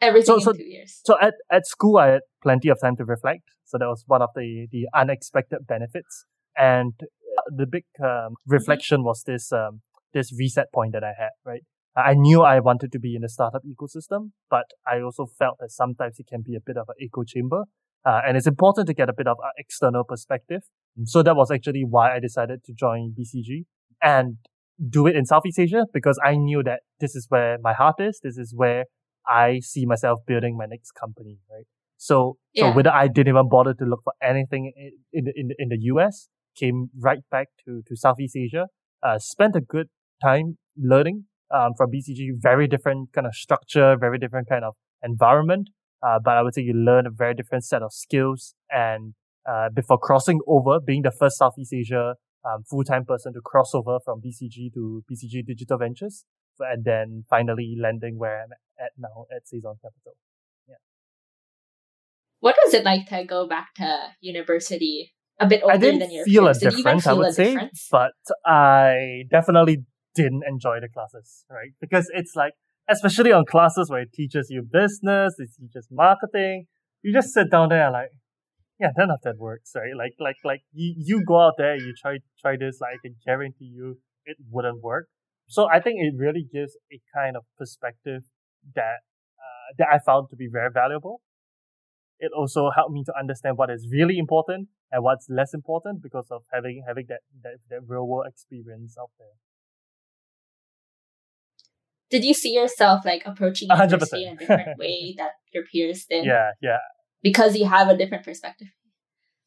Everything so, in so, two years. So at, at school, I had plenty of time to reflect. So that was one of the, the unexpected benefits. And the big um, reflection was this um, this reset point that I had, right? I knew I wanted to be in the startup ecosystem, but I also felt that sometimes it can be a bit of an echo chamber. Uh, and it's important to get a bit of an external perspective. So that was actually why I decided to join BCG and do it in Southeast Asia because I knew that this is where my heart is. This is where I see myself building my next company, right? So, yeah. so whether I didn't even bother to look for anything in, the, in, in, in the US, came right back to, to Southeast Asia, uh, spent a good time learning um, from BCG. Very different kind of structure, very different kind of environment. Uh, but I would say you learn a very different set of skills. And uh, before crossing over, being the first Southeast Asia um, full-time person to cross over from BCG to BCG Digital Ventures, and then finally landing where I'm at now at Saison Capital. Yeah. What was it like to go back to university a bit older I didn't than your feel a Did you even difference, I would say, difference? but I definitely didn't enjoy the classes, right? Because it's like, especially on classes where it teaches you business, it teaches marketing, you just sit down there and like, yeah, none of that works, right? Like, like, like you, you go out there, you try, try this, like, I can guarantee you it wouldn't work. So I think it really gives a kind of perspective that, uh, that I found to be very valuable. It also helped me to understand what is really important and what's less important because of having, having that, that, that real world experience out there. Did you see yourself like approaching A hundred university in a different way that your peers did? Yeah, yeah. Because you have a different perspective.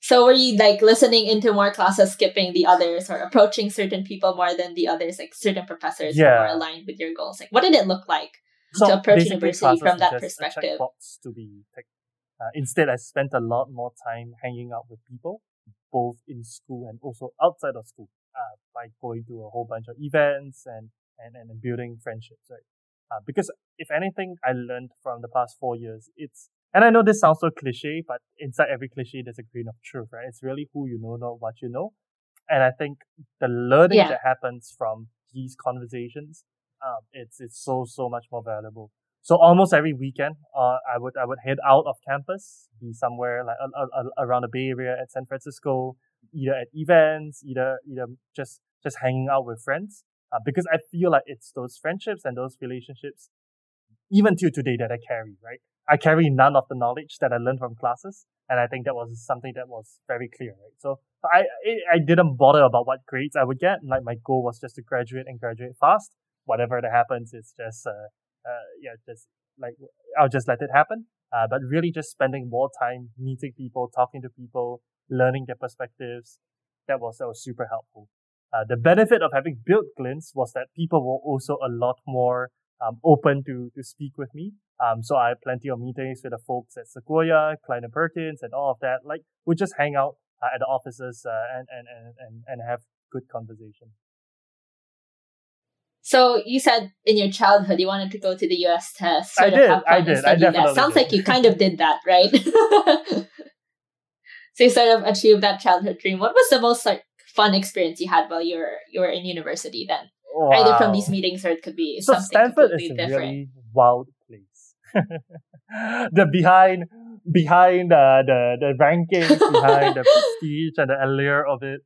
So were you like listening into more classes, skipping the others, or approaching certain people more than the others, like certain professors who are aligned with your goals? Like what did it look like? So to approach university from that perspective. to be. Uh, instead, I spent a lot more time hanging out with people, both in school and also outside of school, uh, by going to a whole bunch of events and, and, and building friendships, right? Uh, because if anything I learned from the past four years, it's, and I know this sounds so cliche, but inside every cliche, there's a grain of truth, right? It's really who you know, not what you know. And I think the learning Yeah. that happens from these conversations, um, it's, it's so, so much more valuable. So almost every weekend, uh, I would I would head out of campus, be somewhere like a, a, a- around the Bay Area at San Francisco, either at events, either either just just hanging out with friends. Uh, because I feel like it's those friendships and those relationships, even till today, that I carry. Right, I carry none of the knowledge that I learned from classes, and I think that was something that was very clear. Right, so I I, didn't bother about what grades I would get. Like my goal was just to graduate and graduate fast. Whatever that happens, it's just uh, uh, yeah, just like I'll just let it happen. Uh, but really just spending more time meeting people, talking to people, learning their perspectives. That was, that was super helpful. Uh, the benefit of having built Glints was that people were also a lot more um, open to, to speak with me. Um, so I had plenty of meetings with the folks at Sequoia, Kleiner Perkins, and all of that. Like we just hang out uh, at the offices uh, and, and, and, and, and have good conversation. So you said in your childhood you wanted to go to the US to sort I of did, have I did, I study that. Sounds did. like you kind of did that, right? so you sort of achieved that childhood dream. What was the most like fun experience you had while you were you were in university then? Either from these meetings or it could be So something Stanford completely is a different. really wild place. the behind behind the the, the rankings, behind the prestige and the allure of it.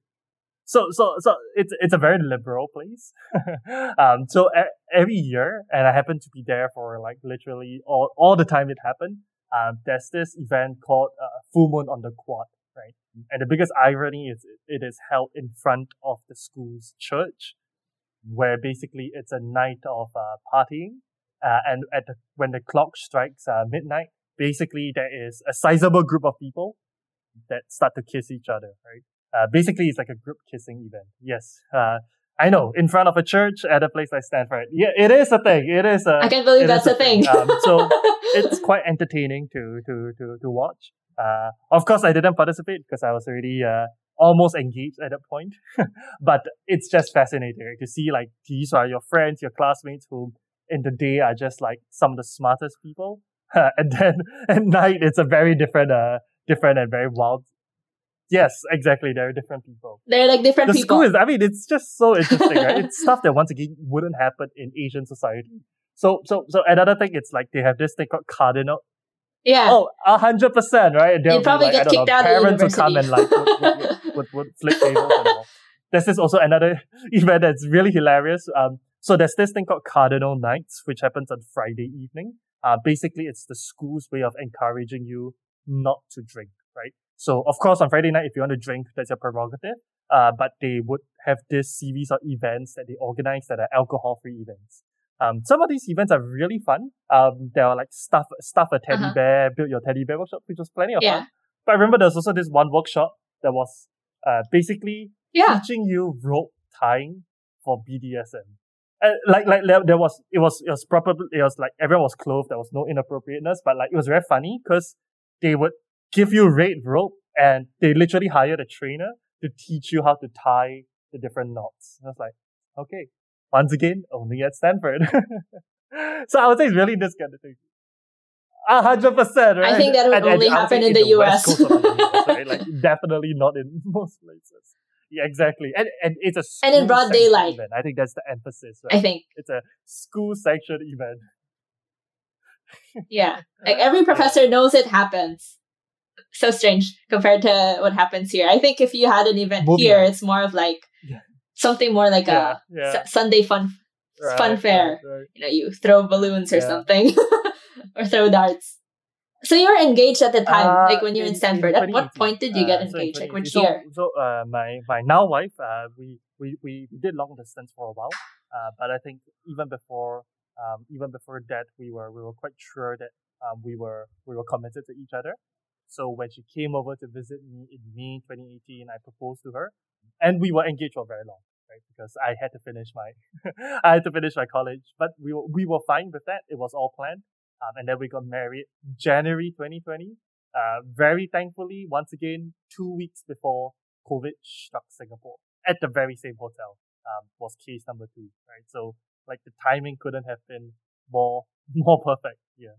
So so so it's it's a very liberal place. um so every year, and I happen to be there for like literally all all the time it happened. Um, there's this event called uh, Full Moon on the Quad, right? And the biggest irony is it is held in front of the school's church where basically it's a night of uh, partying. Uh, and at the, when the clock strikes uh, midnight, basically there is a sizable group of people that start to kiss each other, right? Uh, basically, it's like a group kissing event. Yes. Uh, I know, in front of a church at a place like Stanford. Yeah, it is a thing. It is a. I can't believe that's a thing. Um, so it's quite entertaining to to to to watch. Uh, of course, I didn't participate because I was already uh, almost engaged at that point. but it's just fascinating right, to see like these are your friends, your classmates who in the day are just like some of the smartest people, and then at night it's a very different, uh, different and very wild. Yes, exactly. They're different people. They're like different The people. school is, I mean, it's just so interesting, right? It's stuff that once again wouldn't happen in Asian society. So, so, so another thing, it's like they have this thing called cardinal. Yeah. Oh, a hundred percent, right? Be, probably like, get kicked know, out of Parents will come and like would, would, would, would, would flip tables and all. This also another event that's really hilarious. Um, so there's this thing called Cardinal Nights, which happens on Friday evening. Uh, basically, it's the school's way of encouraging you not to drink, right? So, of course, on Friday night, if you want to drink, that's your prerogative. Uh, but they would have this series of events that they organize that are alcohol-free events. Um, some of these events are really fun. Um, there are like stuff, stuff a teddy Uh-huh. bear, build your teddy bear workshop, which was plenty of Yeah. fun. But I remember there's also this one workshop that was, uh, basically yeah. teaching you rope tying for BDSM. Uh, like, like there, was, it was, it was probably, it was like everyone was clothed. There was no inappropriateness, but like it was very funny because they would give you red rope and they literally hired a trainer to teach you how to tie the different knots. And I was like, okay, once again, only oh, at Stanford. so I would say it's really this kind of thing. A hundred percent, right? I think that would And- only and happen in the US. Right? Like definitely not in most places. Yeah, exactly. And and it's a And in broad daylight. Event. I think that's the emphasis, right? I think. it's a school sanctioned event. Yeah. Like every professor knows it happens. So strange compared to what happens here. I think if you had an event here, night. it's more of like. Something more like yeah, a yeah. Su- Sunday fun right, fun fair. right, right. you know, you throw balloons or something or throw darts. So you were engaged at the time, Uh, like when you were in, Stanford. At what point did you get Uh, so engaged? Like which 2018. year? So, so uh, my my now wife, uh, we, we we we did long distance for a while, uh, but I think even before um even before that, we were we were quite sure that um we were we were committed to each other. So when she came over to visit me in May 2018, I proposed to her, and we were engaged for very long, right? Because I had to finish my I had to finish my college, but we were we were fine with that. It was all planned. Um, and then we got married January 2020. Uh, very thankfully, once again, two weeks before COVID struck Singapore at the very same hotel, um, was case number two, right? So, like, the timing couldn't have been more, more perfect. Yeah.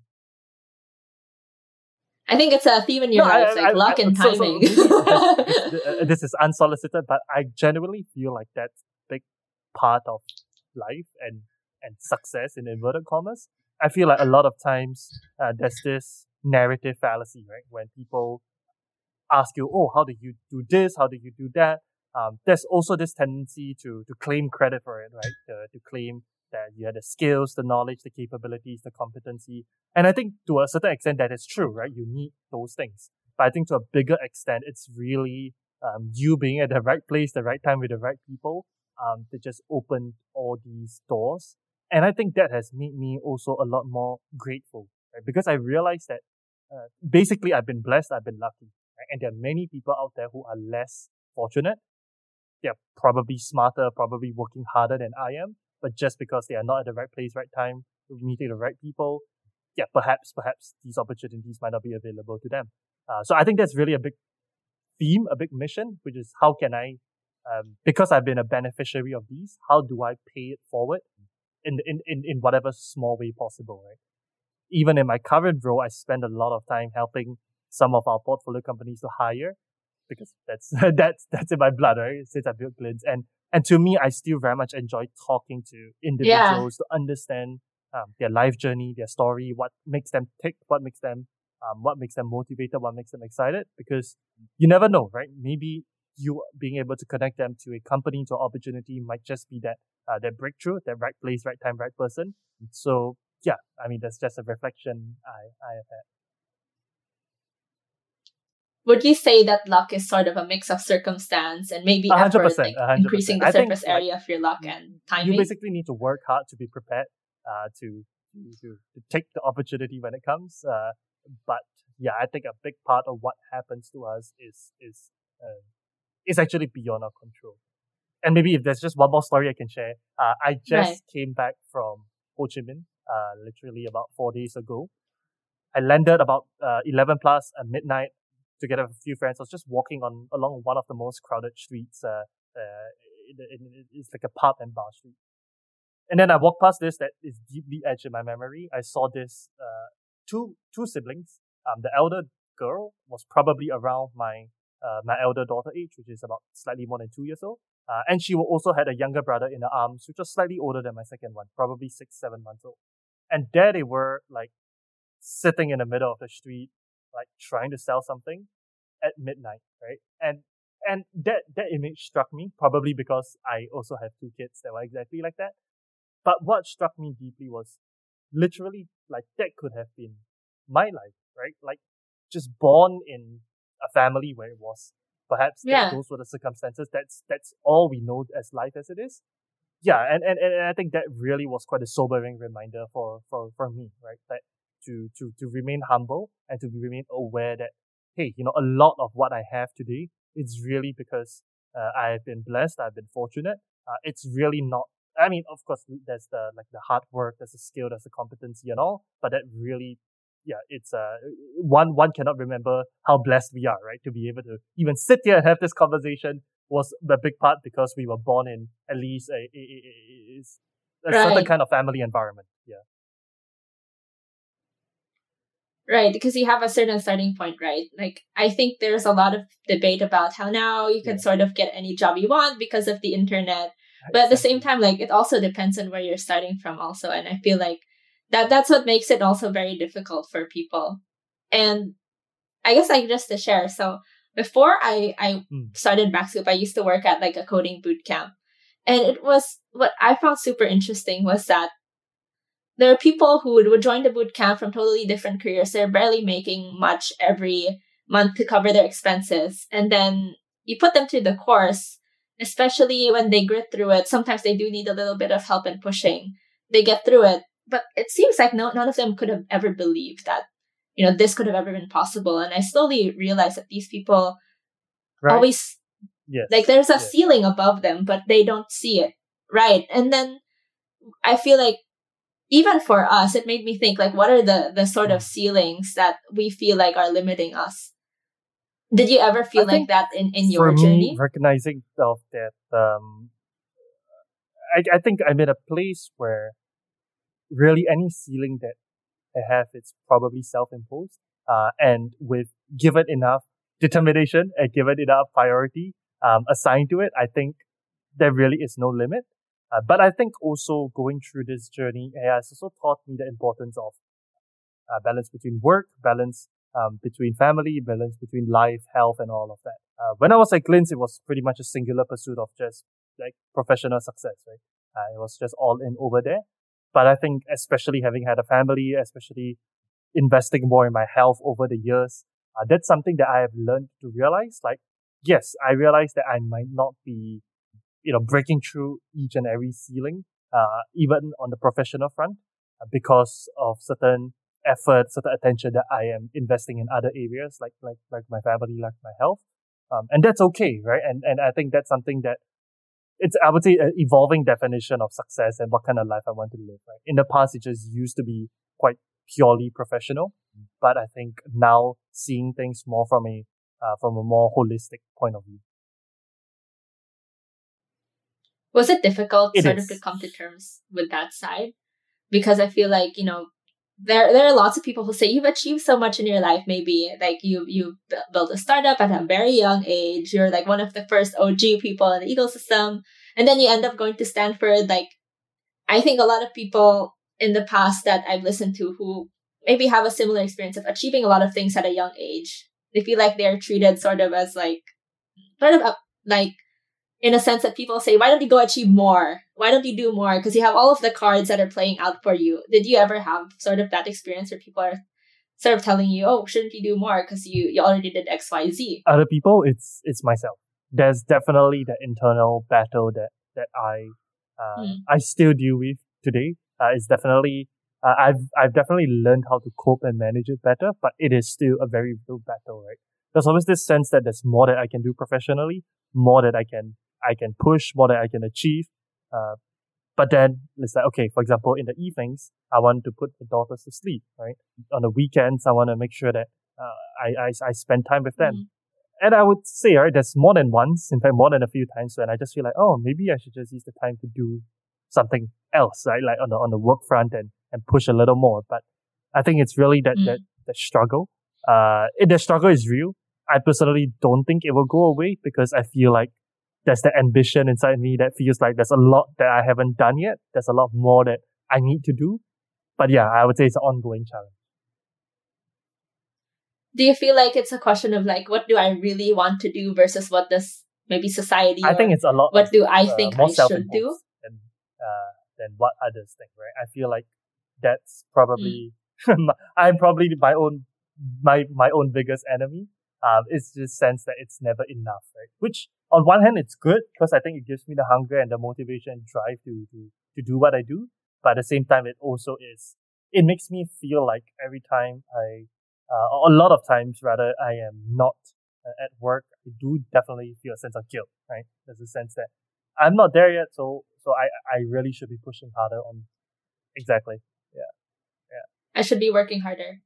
I think it's a theme in your No, I- life, like I- luck I- and so- so timing. this, this- this is unsolicited, but I genuinely feel like that's a big part of life and, and success in inverted commas. I feel like a lot of times uh, there's this narrative fallacy, right? When people ask you, "Oh, how did you do this? How did you do that?" Um, there's also this tendency to to claim credit for it, right? To, to claim that you had the skills, the knowledge, the capabilities, the competency, and I think to a certain extent that is true, right? You need those things, but I think to a bigger extent, it's really um, you being at the right place, the right time with the right people, um, to just open all these doors. And I think that has made me also a lot more grateful, right? Because I realized that uh, basically I've been blessed, I've been lucky, right? and there are many people out there who are less fortunate. They're probably smarter, probably working harder than I am, but just because they are not at the right place, right time, meeting the right people, yeah, perhaps, perhaps these opportunities might not be available to them. Uh, so I think that's really a big theme, a big mission, which is how can I, um, because I've been a beneficiary of these, how do I pay it forward in, in, in, in whatever small way possible, right? Even in my current role, I spend a lot of time helping some of our portfolio companies to hire because that's, that's, that's in my blood, right? Since I built Glints. And, and to me, I still very much enjoy talking to individuals to understand um, their life journey, their story, what makes them tick, what makes them, um, what makes them motivated, what makes them excited. Because you never know, right? Maybe you being able to connect them to a company, to an opportunity might just be that, uh, that breakthrough, that right place, right time, right person. So yeah, I mean, that's just a reflection I, I have had. Would you say that luck is sort of a mix of circumstance and maybe A hundred effort, like a hundred increasing the. I think, surface like, area of your luck and timing? You basically need to work hard to be prepared, uh, to, to, to, to take the opportunity when it comes. Uh, but yeah, I think a big part of what happens to us is, is, uh, is actually beyond our control. And maybe if there's just one more story I can share, uh, I just Right. came back from Ho Chi Minh, uh, literally about four days ago. I landed about, uh, 11 plus at midnight together with a few friends. I was just walking on, along one of the most crowded streets, uh, uh, in, in, it's like a pub and bar street. And then I walked past this that is deeply etched in my memory. I saw this, uh, two, two siblings. Um, the elder girl was probably around my, uh, my elder daughter age, which is about slightly more than two years old. Uh, and she also had a younger brother in her arms, which was slightly older than my second one, probably six, seven months old. And there they were, like, sitting in the middle of the street, like, trying to sell something at midnight, right? And, and that, that image struck me, probably because I also have two kids that were exactly like that. But what struck me deeply was literally, like, that could have been my life, right? Like, just born in a family where it was perhaps that Yeah. those were the circumstances. That's that's all we know as life as it is. Yeah, and, and, and I think that really was quite a sobering reminder for, for, for me, right? That to, to, to remain humble and to remain aware that, hey, you know, a lot of what I have today it's really because uh, I have been blessed, I've been fortunate. Uh, it's really not, I mean, of course, there's the, like the hard work, there's the skill, there's the competency and all, but that really yeah, it's uh one one cannot remember how blessed we are, right? To be able to even sit here and have this conversation was a big part because we were born in at least a, a, a, a, a certain Right. kind of family environment. Yeah. Right, because you have a certain starting point, right? Like, I think there's a lot of debate about how now you can yeah. sort of get any job you want because of the internet. But at the same time, like, it also depends on where you're starting from, also. And I feel like that that's what makes it also very difficult for people. And I guess, like, just to share. So, before I, I mm. started MaxScoop, I used to work at like a coding boot camp. And it was what I found super interesting was that there are people who would, would join the boot camp from totally different careers. They're barely making much every month to cover their expenses. And then you put them through the course, especially when they grit through it. Sometimes they do need a little bit of help and pushing. They get through it. But it seems like no, none of them could have ever believed that, you know, this could have ever been possible. And I slowly realized that these people right. always, yes. like, there's a yes. ceiling above them, but they don't see it. Right. And then I feel like even for us, it made me think like, what are the the sort of ceilings that we feel like are limiting us? Did you ever feel I like that in in your me, journey? Recognizing of that, um, I I think I'm in a place where really any ceiling that I have, it's probably self imposed. Uh, and with given enough determination and given enough priority um, assigned to it, I think there really is no limit. Uh, but I think also going through this journey AI has also taught me the importance of uh, balance between work, balance um, between family, balance between life, health, and all of that. Uh, when I was at Glints, it was pretty much a singular pursuit of just like professional success, right? Uh, it was just all in over there. But I think especially having had a family, especially investing more in my health over the years, uh, that's something that I have learned to realize. Like, yes, I realize that I might not be you know, breaking through each and every ceiling, uh, even on the professional front, uh, because of certain effort, certain attention that I am investing in other areas, like, like, like my family, like my health. Um, and that's okay, right? And, and I think that's something that it's, I would say, an evolving definition of success and what kind of life I want to live, right? In the past, it just used to be quite purely professional, but I think now seeing things more from a, uh, from a more holistic point of view. Was it difficult it sort is. of to come to terms with that side? Because I feel like, you know, there there are lots of people who say you've achieved so much in your life maybe like you you built a startup at a very young age you're like one of the first og people in the ecosystem and then you end up going to stanford like i think a lot of people in the past that i've listened to who maybe have a similar experience of achieving a lot of things at a young age they feel like they're treated sort of as like sort of a, like in a sense that people say, why don't you go achieve more? Why don't you do more? Because you have all of the cards that are playing out for you. Did you ever have sort of that experience where people are sort of telling you, oh, shouldn't you do more because you, you already did X, Y, Z? Other people, it's it's myself. There's definitely the internal battle that that I uh, mm. I still deal with today. Uh, it's definitely uh, I've I've definitely learned how to cope and manage it better, but it is still a very real battle, right? There's always this sense that there's more that I can do professionally, more that I can I can push, more that I can achieve. Uh, but then it's like, okay, for example, in the evenings, I want to put the daughters to sleep, right? On the weekends, I want to make sure that, uh, I, I, I spend time with them. Mm-hmm. And I would say, right, there's more than once, in fact, more than a few times when I just feel like, oh, maybe I should just use the time to do something else, right? Like on the, on the work front and, and push a little more. But I think it's really that, mm. that, that struggle. Uh, the struggle is real. I personally don't think it will go away because I feel like there's that ambition inside me that feels like there's a lot that I haven't done yet. There's a lot more that I need to do. But yeah, I would say it's an ongoing challenge. Do you feel like it's a question of like, what do I really want to do versus what does maybe society? I think it's a lot. What do I uh, think I should do? Than, uh, than what others think, right? I feel like that's probably, mm. I'm probably my own, my, my own biggest enemy um, it's this sense that it's never enough, right? Which on one hand, it's good because I think it gives me the hunger and the motivation and drive to, to, to do what I do. But at the same time, it also is, it makes me feel like every time I, uh, a lot of times rather, I am not uh, at work, I do definitely feel a sense of guilt, right? There's a sense that I'm not there yet. So, so I, I really should be pushing harder on exactly. Yeah. Yeah. I should be working harder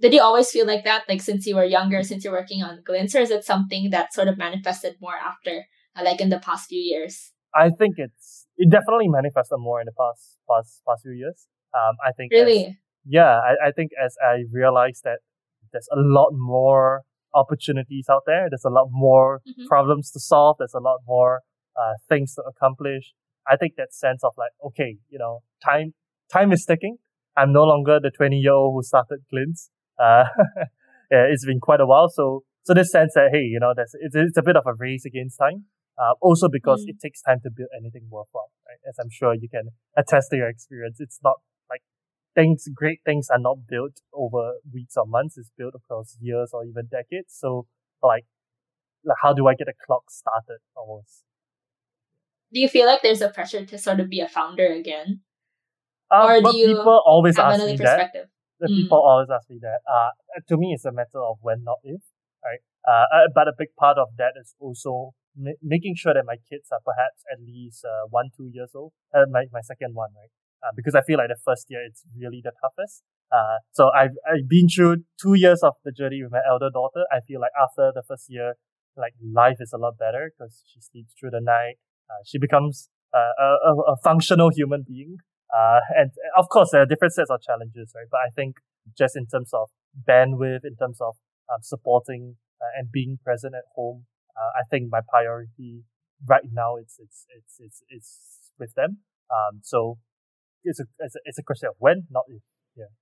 did you always feel like that like since you were younger since you're working on glints or is it something that sort of manifested more after uh, like in the past few years i think it's it definitely manifested more in the past past past few years um i think really yeah, I, I think as I realized that there's a lot more opportunities out there. There's a lot more mm-hmm. problems to solve. There's a lot more uh, things to accomplish. I think that sense of like, okay, you know, time time is ticking. I'm no longer the 20 year old who started Glints. Uh, yeah, it's been quite a while. So so this sense that hey, you know, that's it's, it's a bit of a race against time. Uh, also because mm. it takes time to build anything worthwhile, right? As I'm sure you can attest to your experience. It's not like things, great things are not built over weeks or months. It's built across years or even decades. So like, like how do I get a clock started almost? Do you feel like there's a pressure to sort of be a founder again? Um, or do you people always have ask me that. The mm. people always ask me that. Uh, to me, it's a matter of when, not if, right? Uh, uh but a big part of that is also ma- making sure that my kids are perhaps at least uh, one, two years old. Uh, my, my second one, right? Uh, because I feel like the first year it's really the toughest. Uh, so I've, I've been through two years of the journey with my elder daughter. I feel like after the first year, like life is a lot better because she sleeps through the night. Uh, she becomes uh, a, a, functional human being. Uh, and of course, there are different sets of challenges, right? But I think just in terms of bandwidth, in terms of um, supporting uh, and being present at home, uh, I think my priority right now it's it's it's it's, it's with them. Um, so it's a, it's a it's a question of when, not if. Yeah.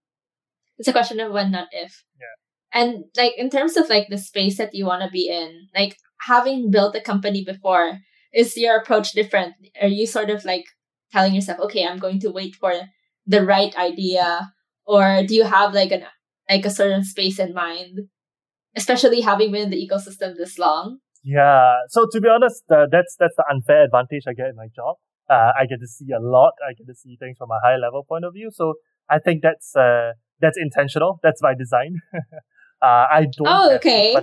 It's a question of when, not if. Yeah. And like in terms of like the space that you want to be in, like having built a company before, is your approach different? Are you sort of like telling yourself, okay, I'm going to wait for the right idea, or do you have like an like a certain space in mind, especially having been in the ecosystem this long? Yeah. So to be honest, uh, that's that's the unfair advantage I get in my job. Uh, I get to see a lot. I get to see things from a high level point of view. So I think that's uh, that's intentional. That's by design. uh, I don't. Oh, okay.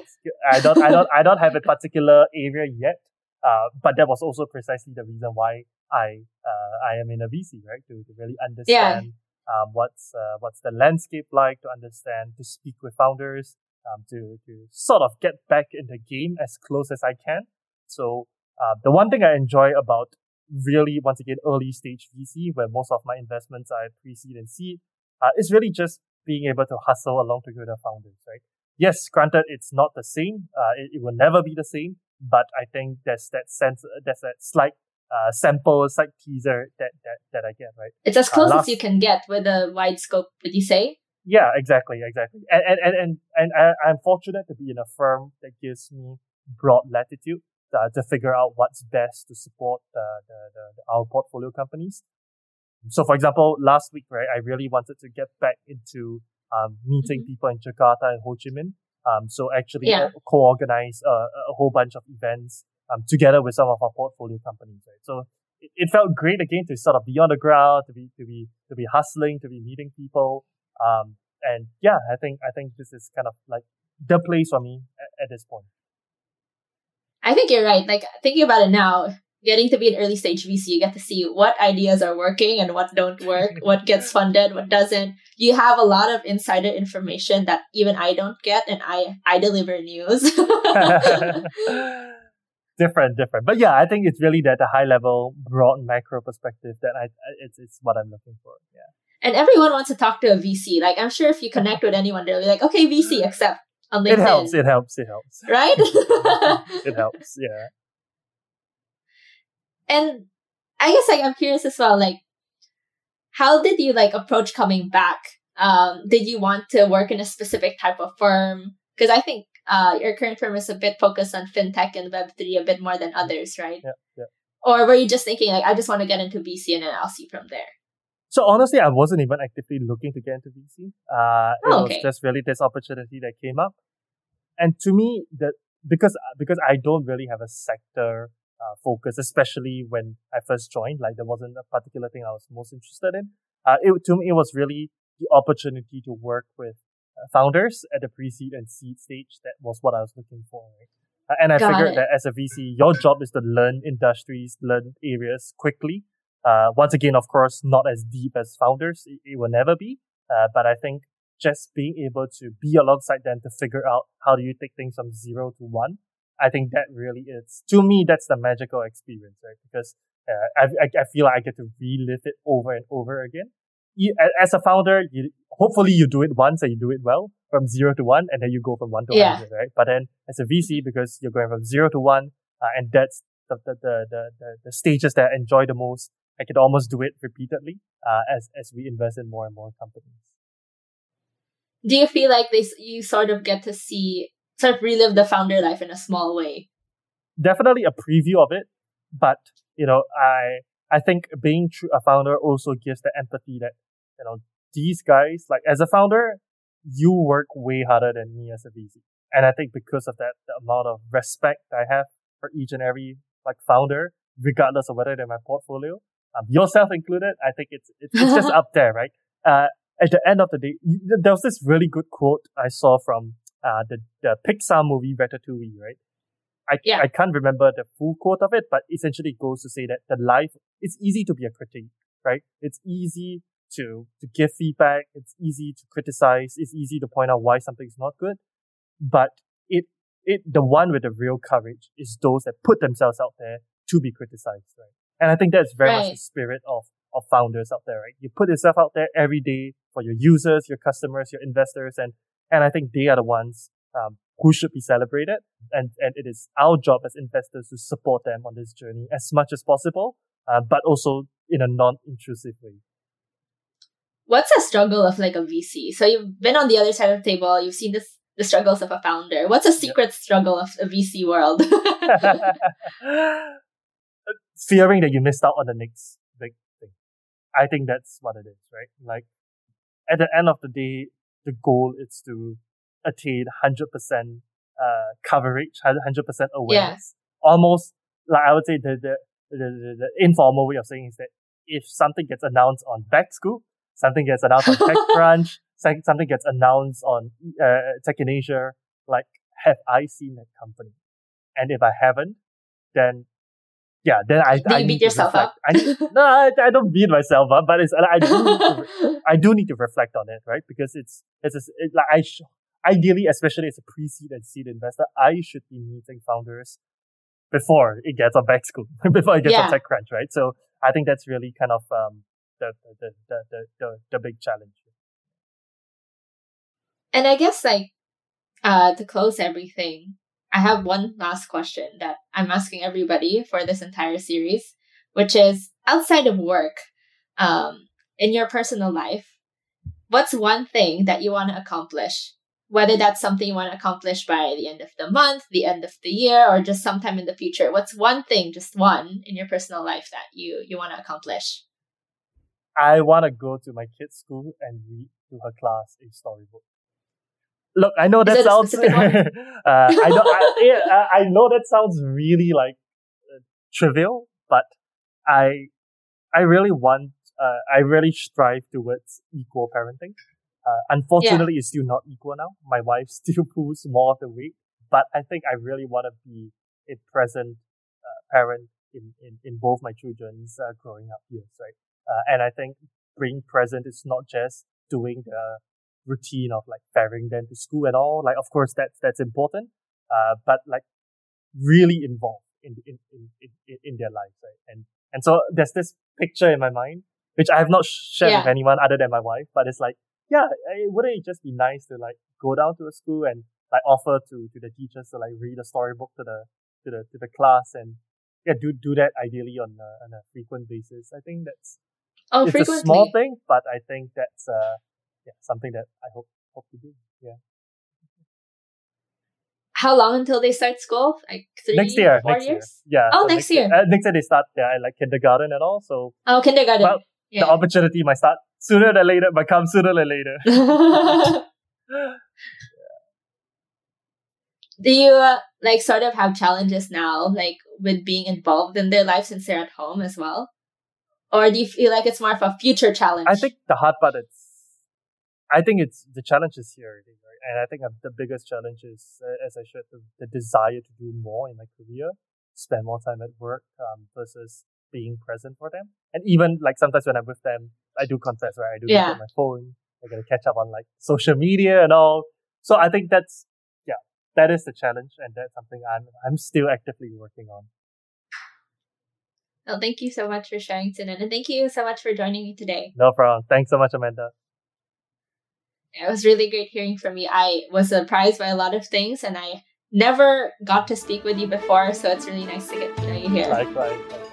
I don't. I don't. I don't have a particular area yet. Uh, but that was also precisely the reason why I uh, I am in a VC, right? To, to really understand yeah. um, what's uh, what's the landscape like, to understand, to speak with founders, um, to to sort of get back in the game as close as I can. So uh, the one thing I enjoy about really once again early stage VC, where most of my investments are pre-seed and seed, uh, is really just being able to hustle along together founders, right? Yes, granted, it's not the same. Uh, it, it will never be the same, but I think there's that sense, there's that slight uh, sample, slight teaser that, that, that I get, right? It's as close uh, last, as you can get with a wide scope, would you say? Yeah, exactly, exactly. And, and, and, and, and I, I'm fortunate to be in a firm that gives me broad latitude uh, to figure out what's best to support the, the, the, the, our portfolio companies. So, for example, last week, right, I really wanted to get back into um, meeting mm-hmm. people in Jakarta and Ho Chi Minh. Um, so actually yeah. co-organize uh, a whole bunch of events um, together with some of our portfolio companies, right? So it, it felt great again to sort of be on the ground, to be to be to be hustling, to be meeting people. Um, and yeah, I think I think this is kind of like the place for me at, at this point. I think you're right. Like thinking about it now, getting to be an early stage VC, you get to see what ideas are working and what don't work, what gets funded, what doesn't. You have a lot of insider information that even I don't get, and I I deliver news. different, different, but yeah, I think it's really that the high level, broad macro perspective that I it's it's what I'm looking for. Yeah. And everyone wants to talk to a VC. Like I'm sure if you connect with anyone, they'll be like, "Okay, VC, mm. accept." on LinkedIn. It helps. It helps. It helps. Right? it helps. Yeah. And I guess like I'm curious as well. Like, how did you like approach coming back? Um, did you want to work in a specific type of firm? Because I think uh, your current firm is a bit focused on fintech and Web three a bit more than others, right? Yeah. Yeah. Or were you just thinking like I just want to get into VC and then I'll see from there? So honestly, I wasn't even actively looking to get into VC. Uh, it oh, okay. was just really this opportunity that came up. And to me, that because, because I don't really have a sector uh, focus, especially when I first joined, like there wasn't a particular thing I was most interested in. Uh, it, to me, it was really the opportunity to work with uh, founders at the pre-seed and seed stage. That was what I was looking for. Right? Uh, and I Got figured it. that as a VC, your job is to learn industries, learn areas quickly uh, once again, of course, not as deep as founders. It, it will never be. Uh, but I think just being able to be alongside them to figure out how do you take things from zero to one. I think that really is, to me, that's the magical experience, right? Because uh, I, I, I feel like I get to relive it over and over again. you, as a founder, you, hopefully you do it once and you do it well from zero to one and then you go from one to Yeah. 100, right? But then as a VC, because you're going from zero to one, uh, and that's the, the, the, the, the, the stages that I enjoy the most, I could almost do it repeatedly, uh, as, as we invest in more and more companies. Do you feel like this you sort of get to see sort of relive the founder life in a small way? definitely a preview of it, but you know, I I think being tr- a founder also gives the empathy that you know these guys like as a founder, you work way harder than me as a VC, and I think because of that, the amount of respect I have for each and every like founder, regardless of whether they're my portfolio, um, yourself included, I think it's it's, it's just up there, right? Uh, at the end of the day, there was this really good quote I saw from uh, the the Pixar movie Ratatouille, right? I, Yeah. I can't remember the full quote of it, but essentially it goes to say that the life, it's easy to be a critic, right? It's easy to, to give feedback. It's easy to criticize. It's easy to point out why something's not good. But it, it, the one with the real courage is those that put themselves out there to be criticized, right? And I think that's very much the spirit of, of founders out there, right? You put yourself out there every day for your users, your customers, your investors, and, and I think they are the ones, um, who should be celebrated. And, and it is our job as investors to support them on this journey as much as possible, uh, but also in a non-intrusive way. What's a struggle of like a VC? So you've been on the other side of the table, you've seen this the struggles of a founder. What's a secret struggle of a VC world? Fearing that you missed out on the next big thing. I think that's what it is, right? Like, at the end of the day, the goal is to attain 100% uh, coverage, 100% awareness. Almost, like I would say the, the, the, the, informal way of saying is that if something gets announced on Backscoop, something gets announced on TechCrunch, some- something gets announced on uh, Tech in Asia, like, have I seen that company? And if I haven't, then yeah, then I, Do I you beat yourself up? I no, I, I don't beat myself up, but it's I do need to, I do need to reflect on it, right? Because it's it's a, it, like I sh- ideally, especially as a pre-seed and seed investor, I should be meeting founders before it gets on Backscoop, before it gets on Yeah. TechCrunch, right? So I think that's really kind of um the the the the the, the big challenge. and I guess like uh to close everything, I have one last question that I'm asking everybody for this entire series, which is outside of work, um, in your personal life, what's one thing that you want to accomplish? Whether that's something you want to accomplish by the end of the month, the end of the year, or just sometime in the future. What's one thing, just one, in your personal life that you you want to accomplish? I want to go to my kid's school and read to her class a storybook. Look, I know Is that sounds. uh, I know. I, yeah, I know that sounds really like uh, trivial, but I I really want. Uh, I really strive towards equal parenting. Uh, unfortunately, it's still not equal now. My wife still pulls more of the weight, but I think I really want to be a present uh, parent in, in, in both my children's uh, growing up years, right? Uh, and I think being present is not just doing the routine of like ferrying them to school and all. Like, of course, that's, that's important. Uh, but like really involved in, in, in, in, in their lives, right? And, and so there's this picture in my mind, which I have not shared with anyone other than my wife, but it's like, yeah, eh, wouldn't it just be nice to like go down to a school and like offer to, to the teachers to like read a storybook to the, to the, to the class and yeah, do, do that ideally on a, on a frequent basis. I think that's, Oh, it's frequently. a small thing, but I think that's uh yeah something that I hope hope to do. Yeah, How long until they start school? Like three, next year, four next years? year, yeah. Oh, so next year. Uh, next year they start yeah like kindergarten and all. So Oh, kindergarten. Well, yeah. the opportunity might start sooner than later, might come sooner than later. Do you uh, like sort of have challenges now, like with being involved in their life since they're at home as well? Or do you feel like it's more of a future challenge? I think the hard part is, I think it's the challenge is here, right? And I think the biggest challenge is, uh, as I shared, the, the desire to do more in my career, spend more time at work um, versus being present for them. And even like sometimes when I'm with them, I do confess, right? I do Yeah. look at my phone. I gotta catch up on like social media and all. So I think that's yeah, that is the challenge, and that's something I'm I'm still actively working on. Well, thank you so much for sharing, Qin En, and thank you so much for joining me today. No problem. Thanks so much, Amanda. It was really great hearing from you. I was surprised by a lot of things, and I never got to speak with you before, so it's really nice to get to know you here. Likewise.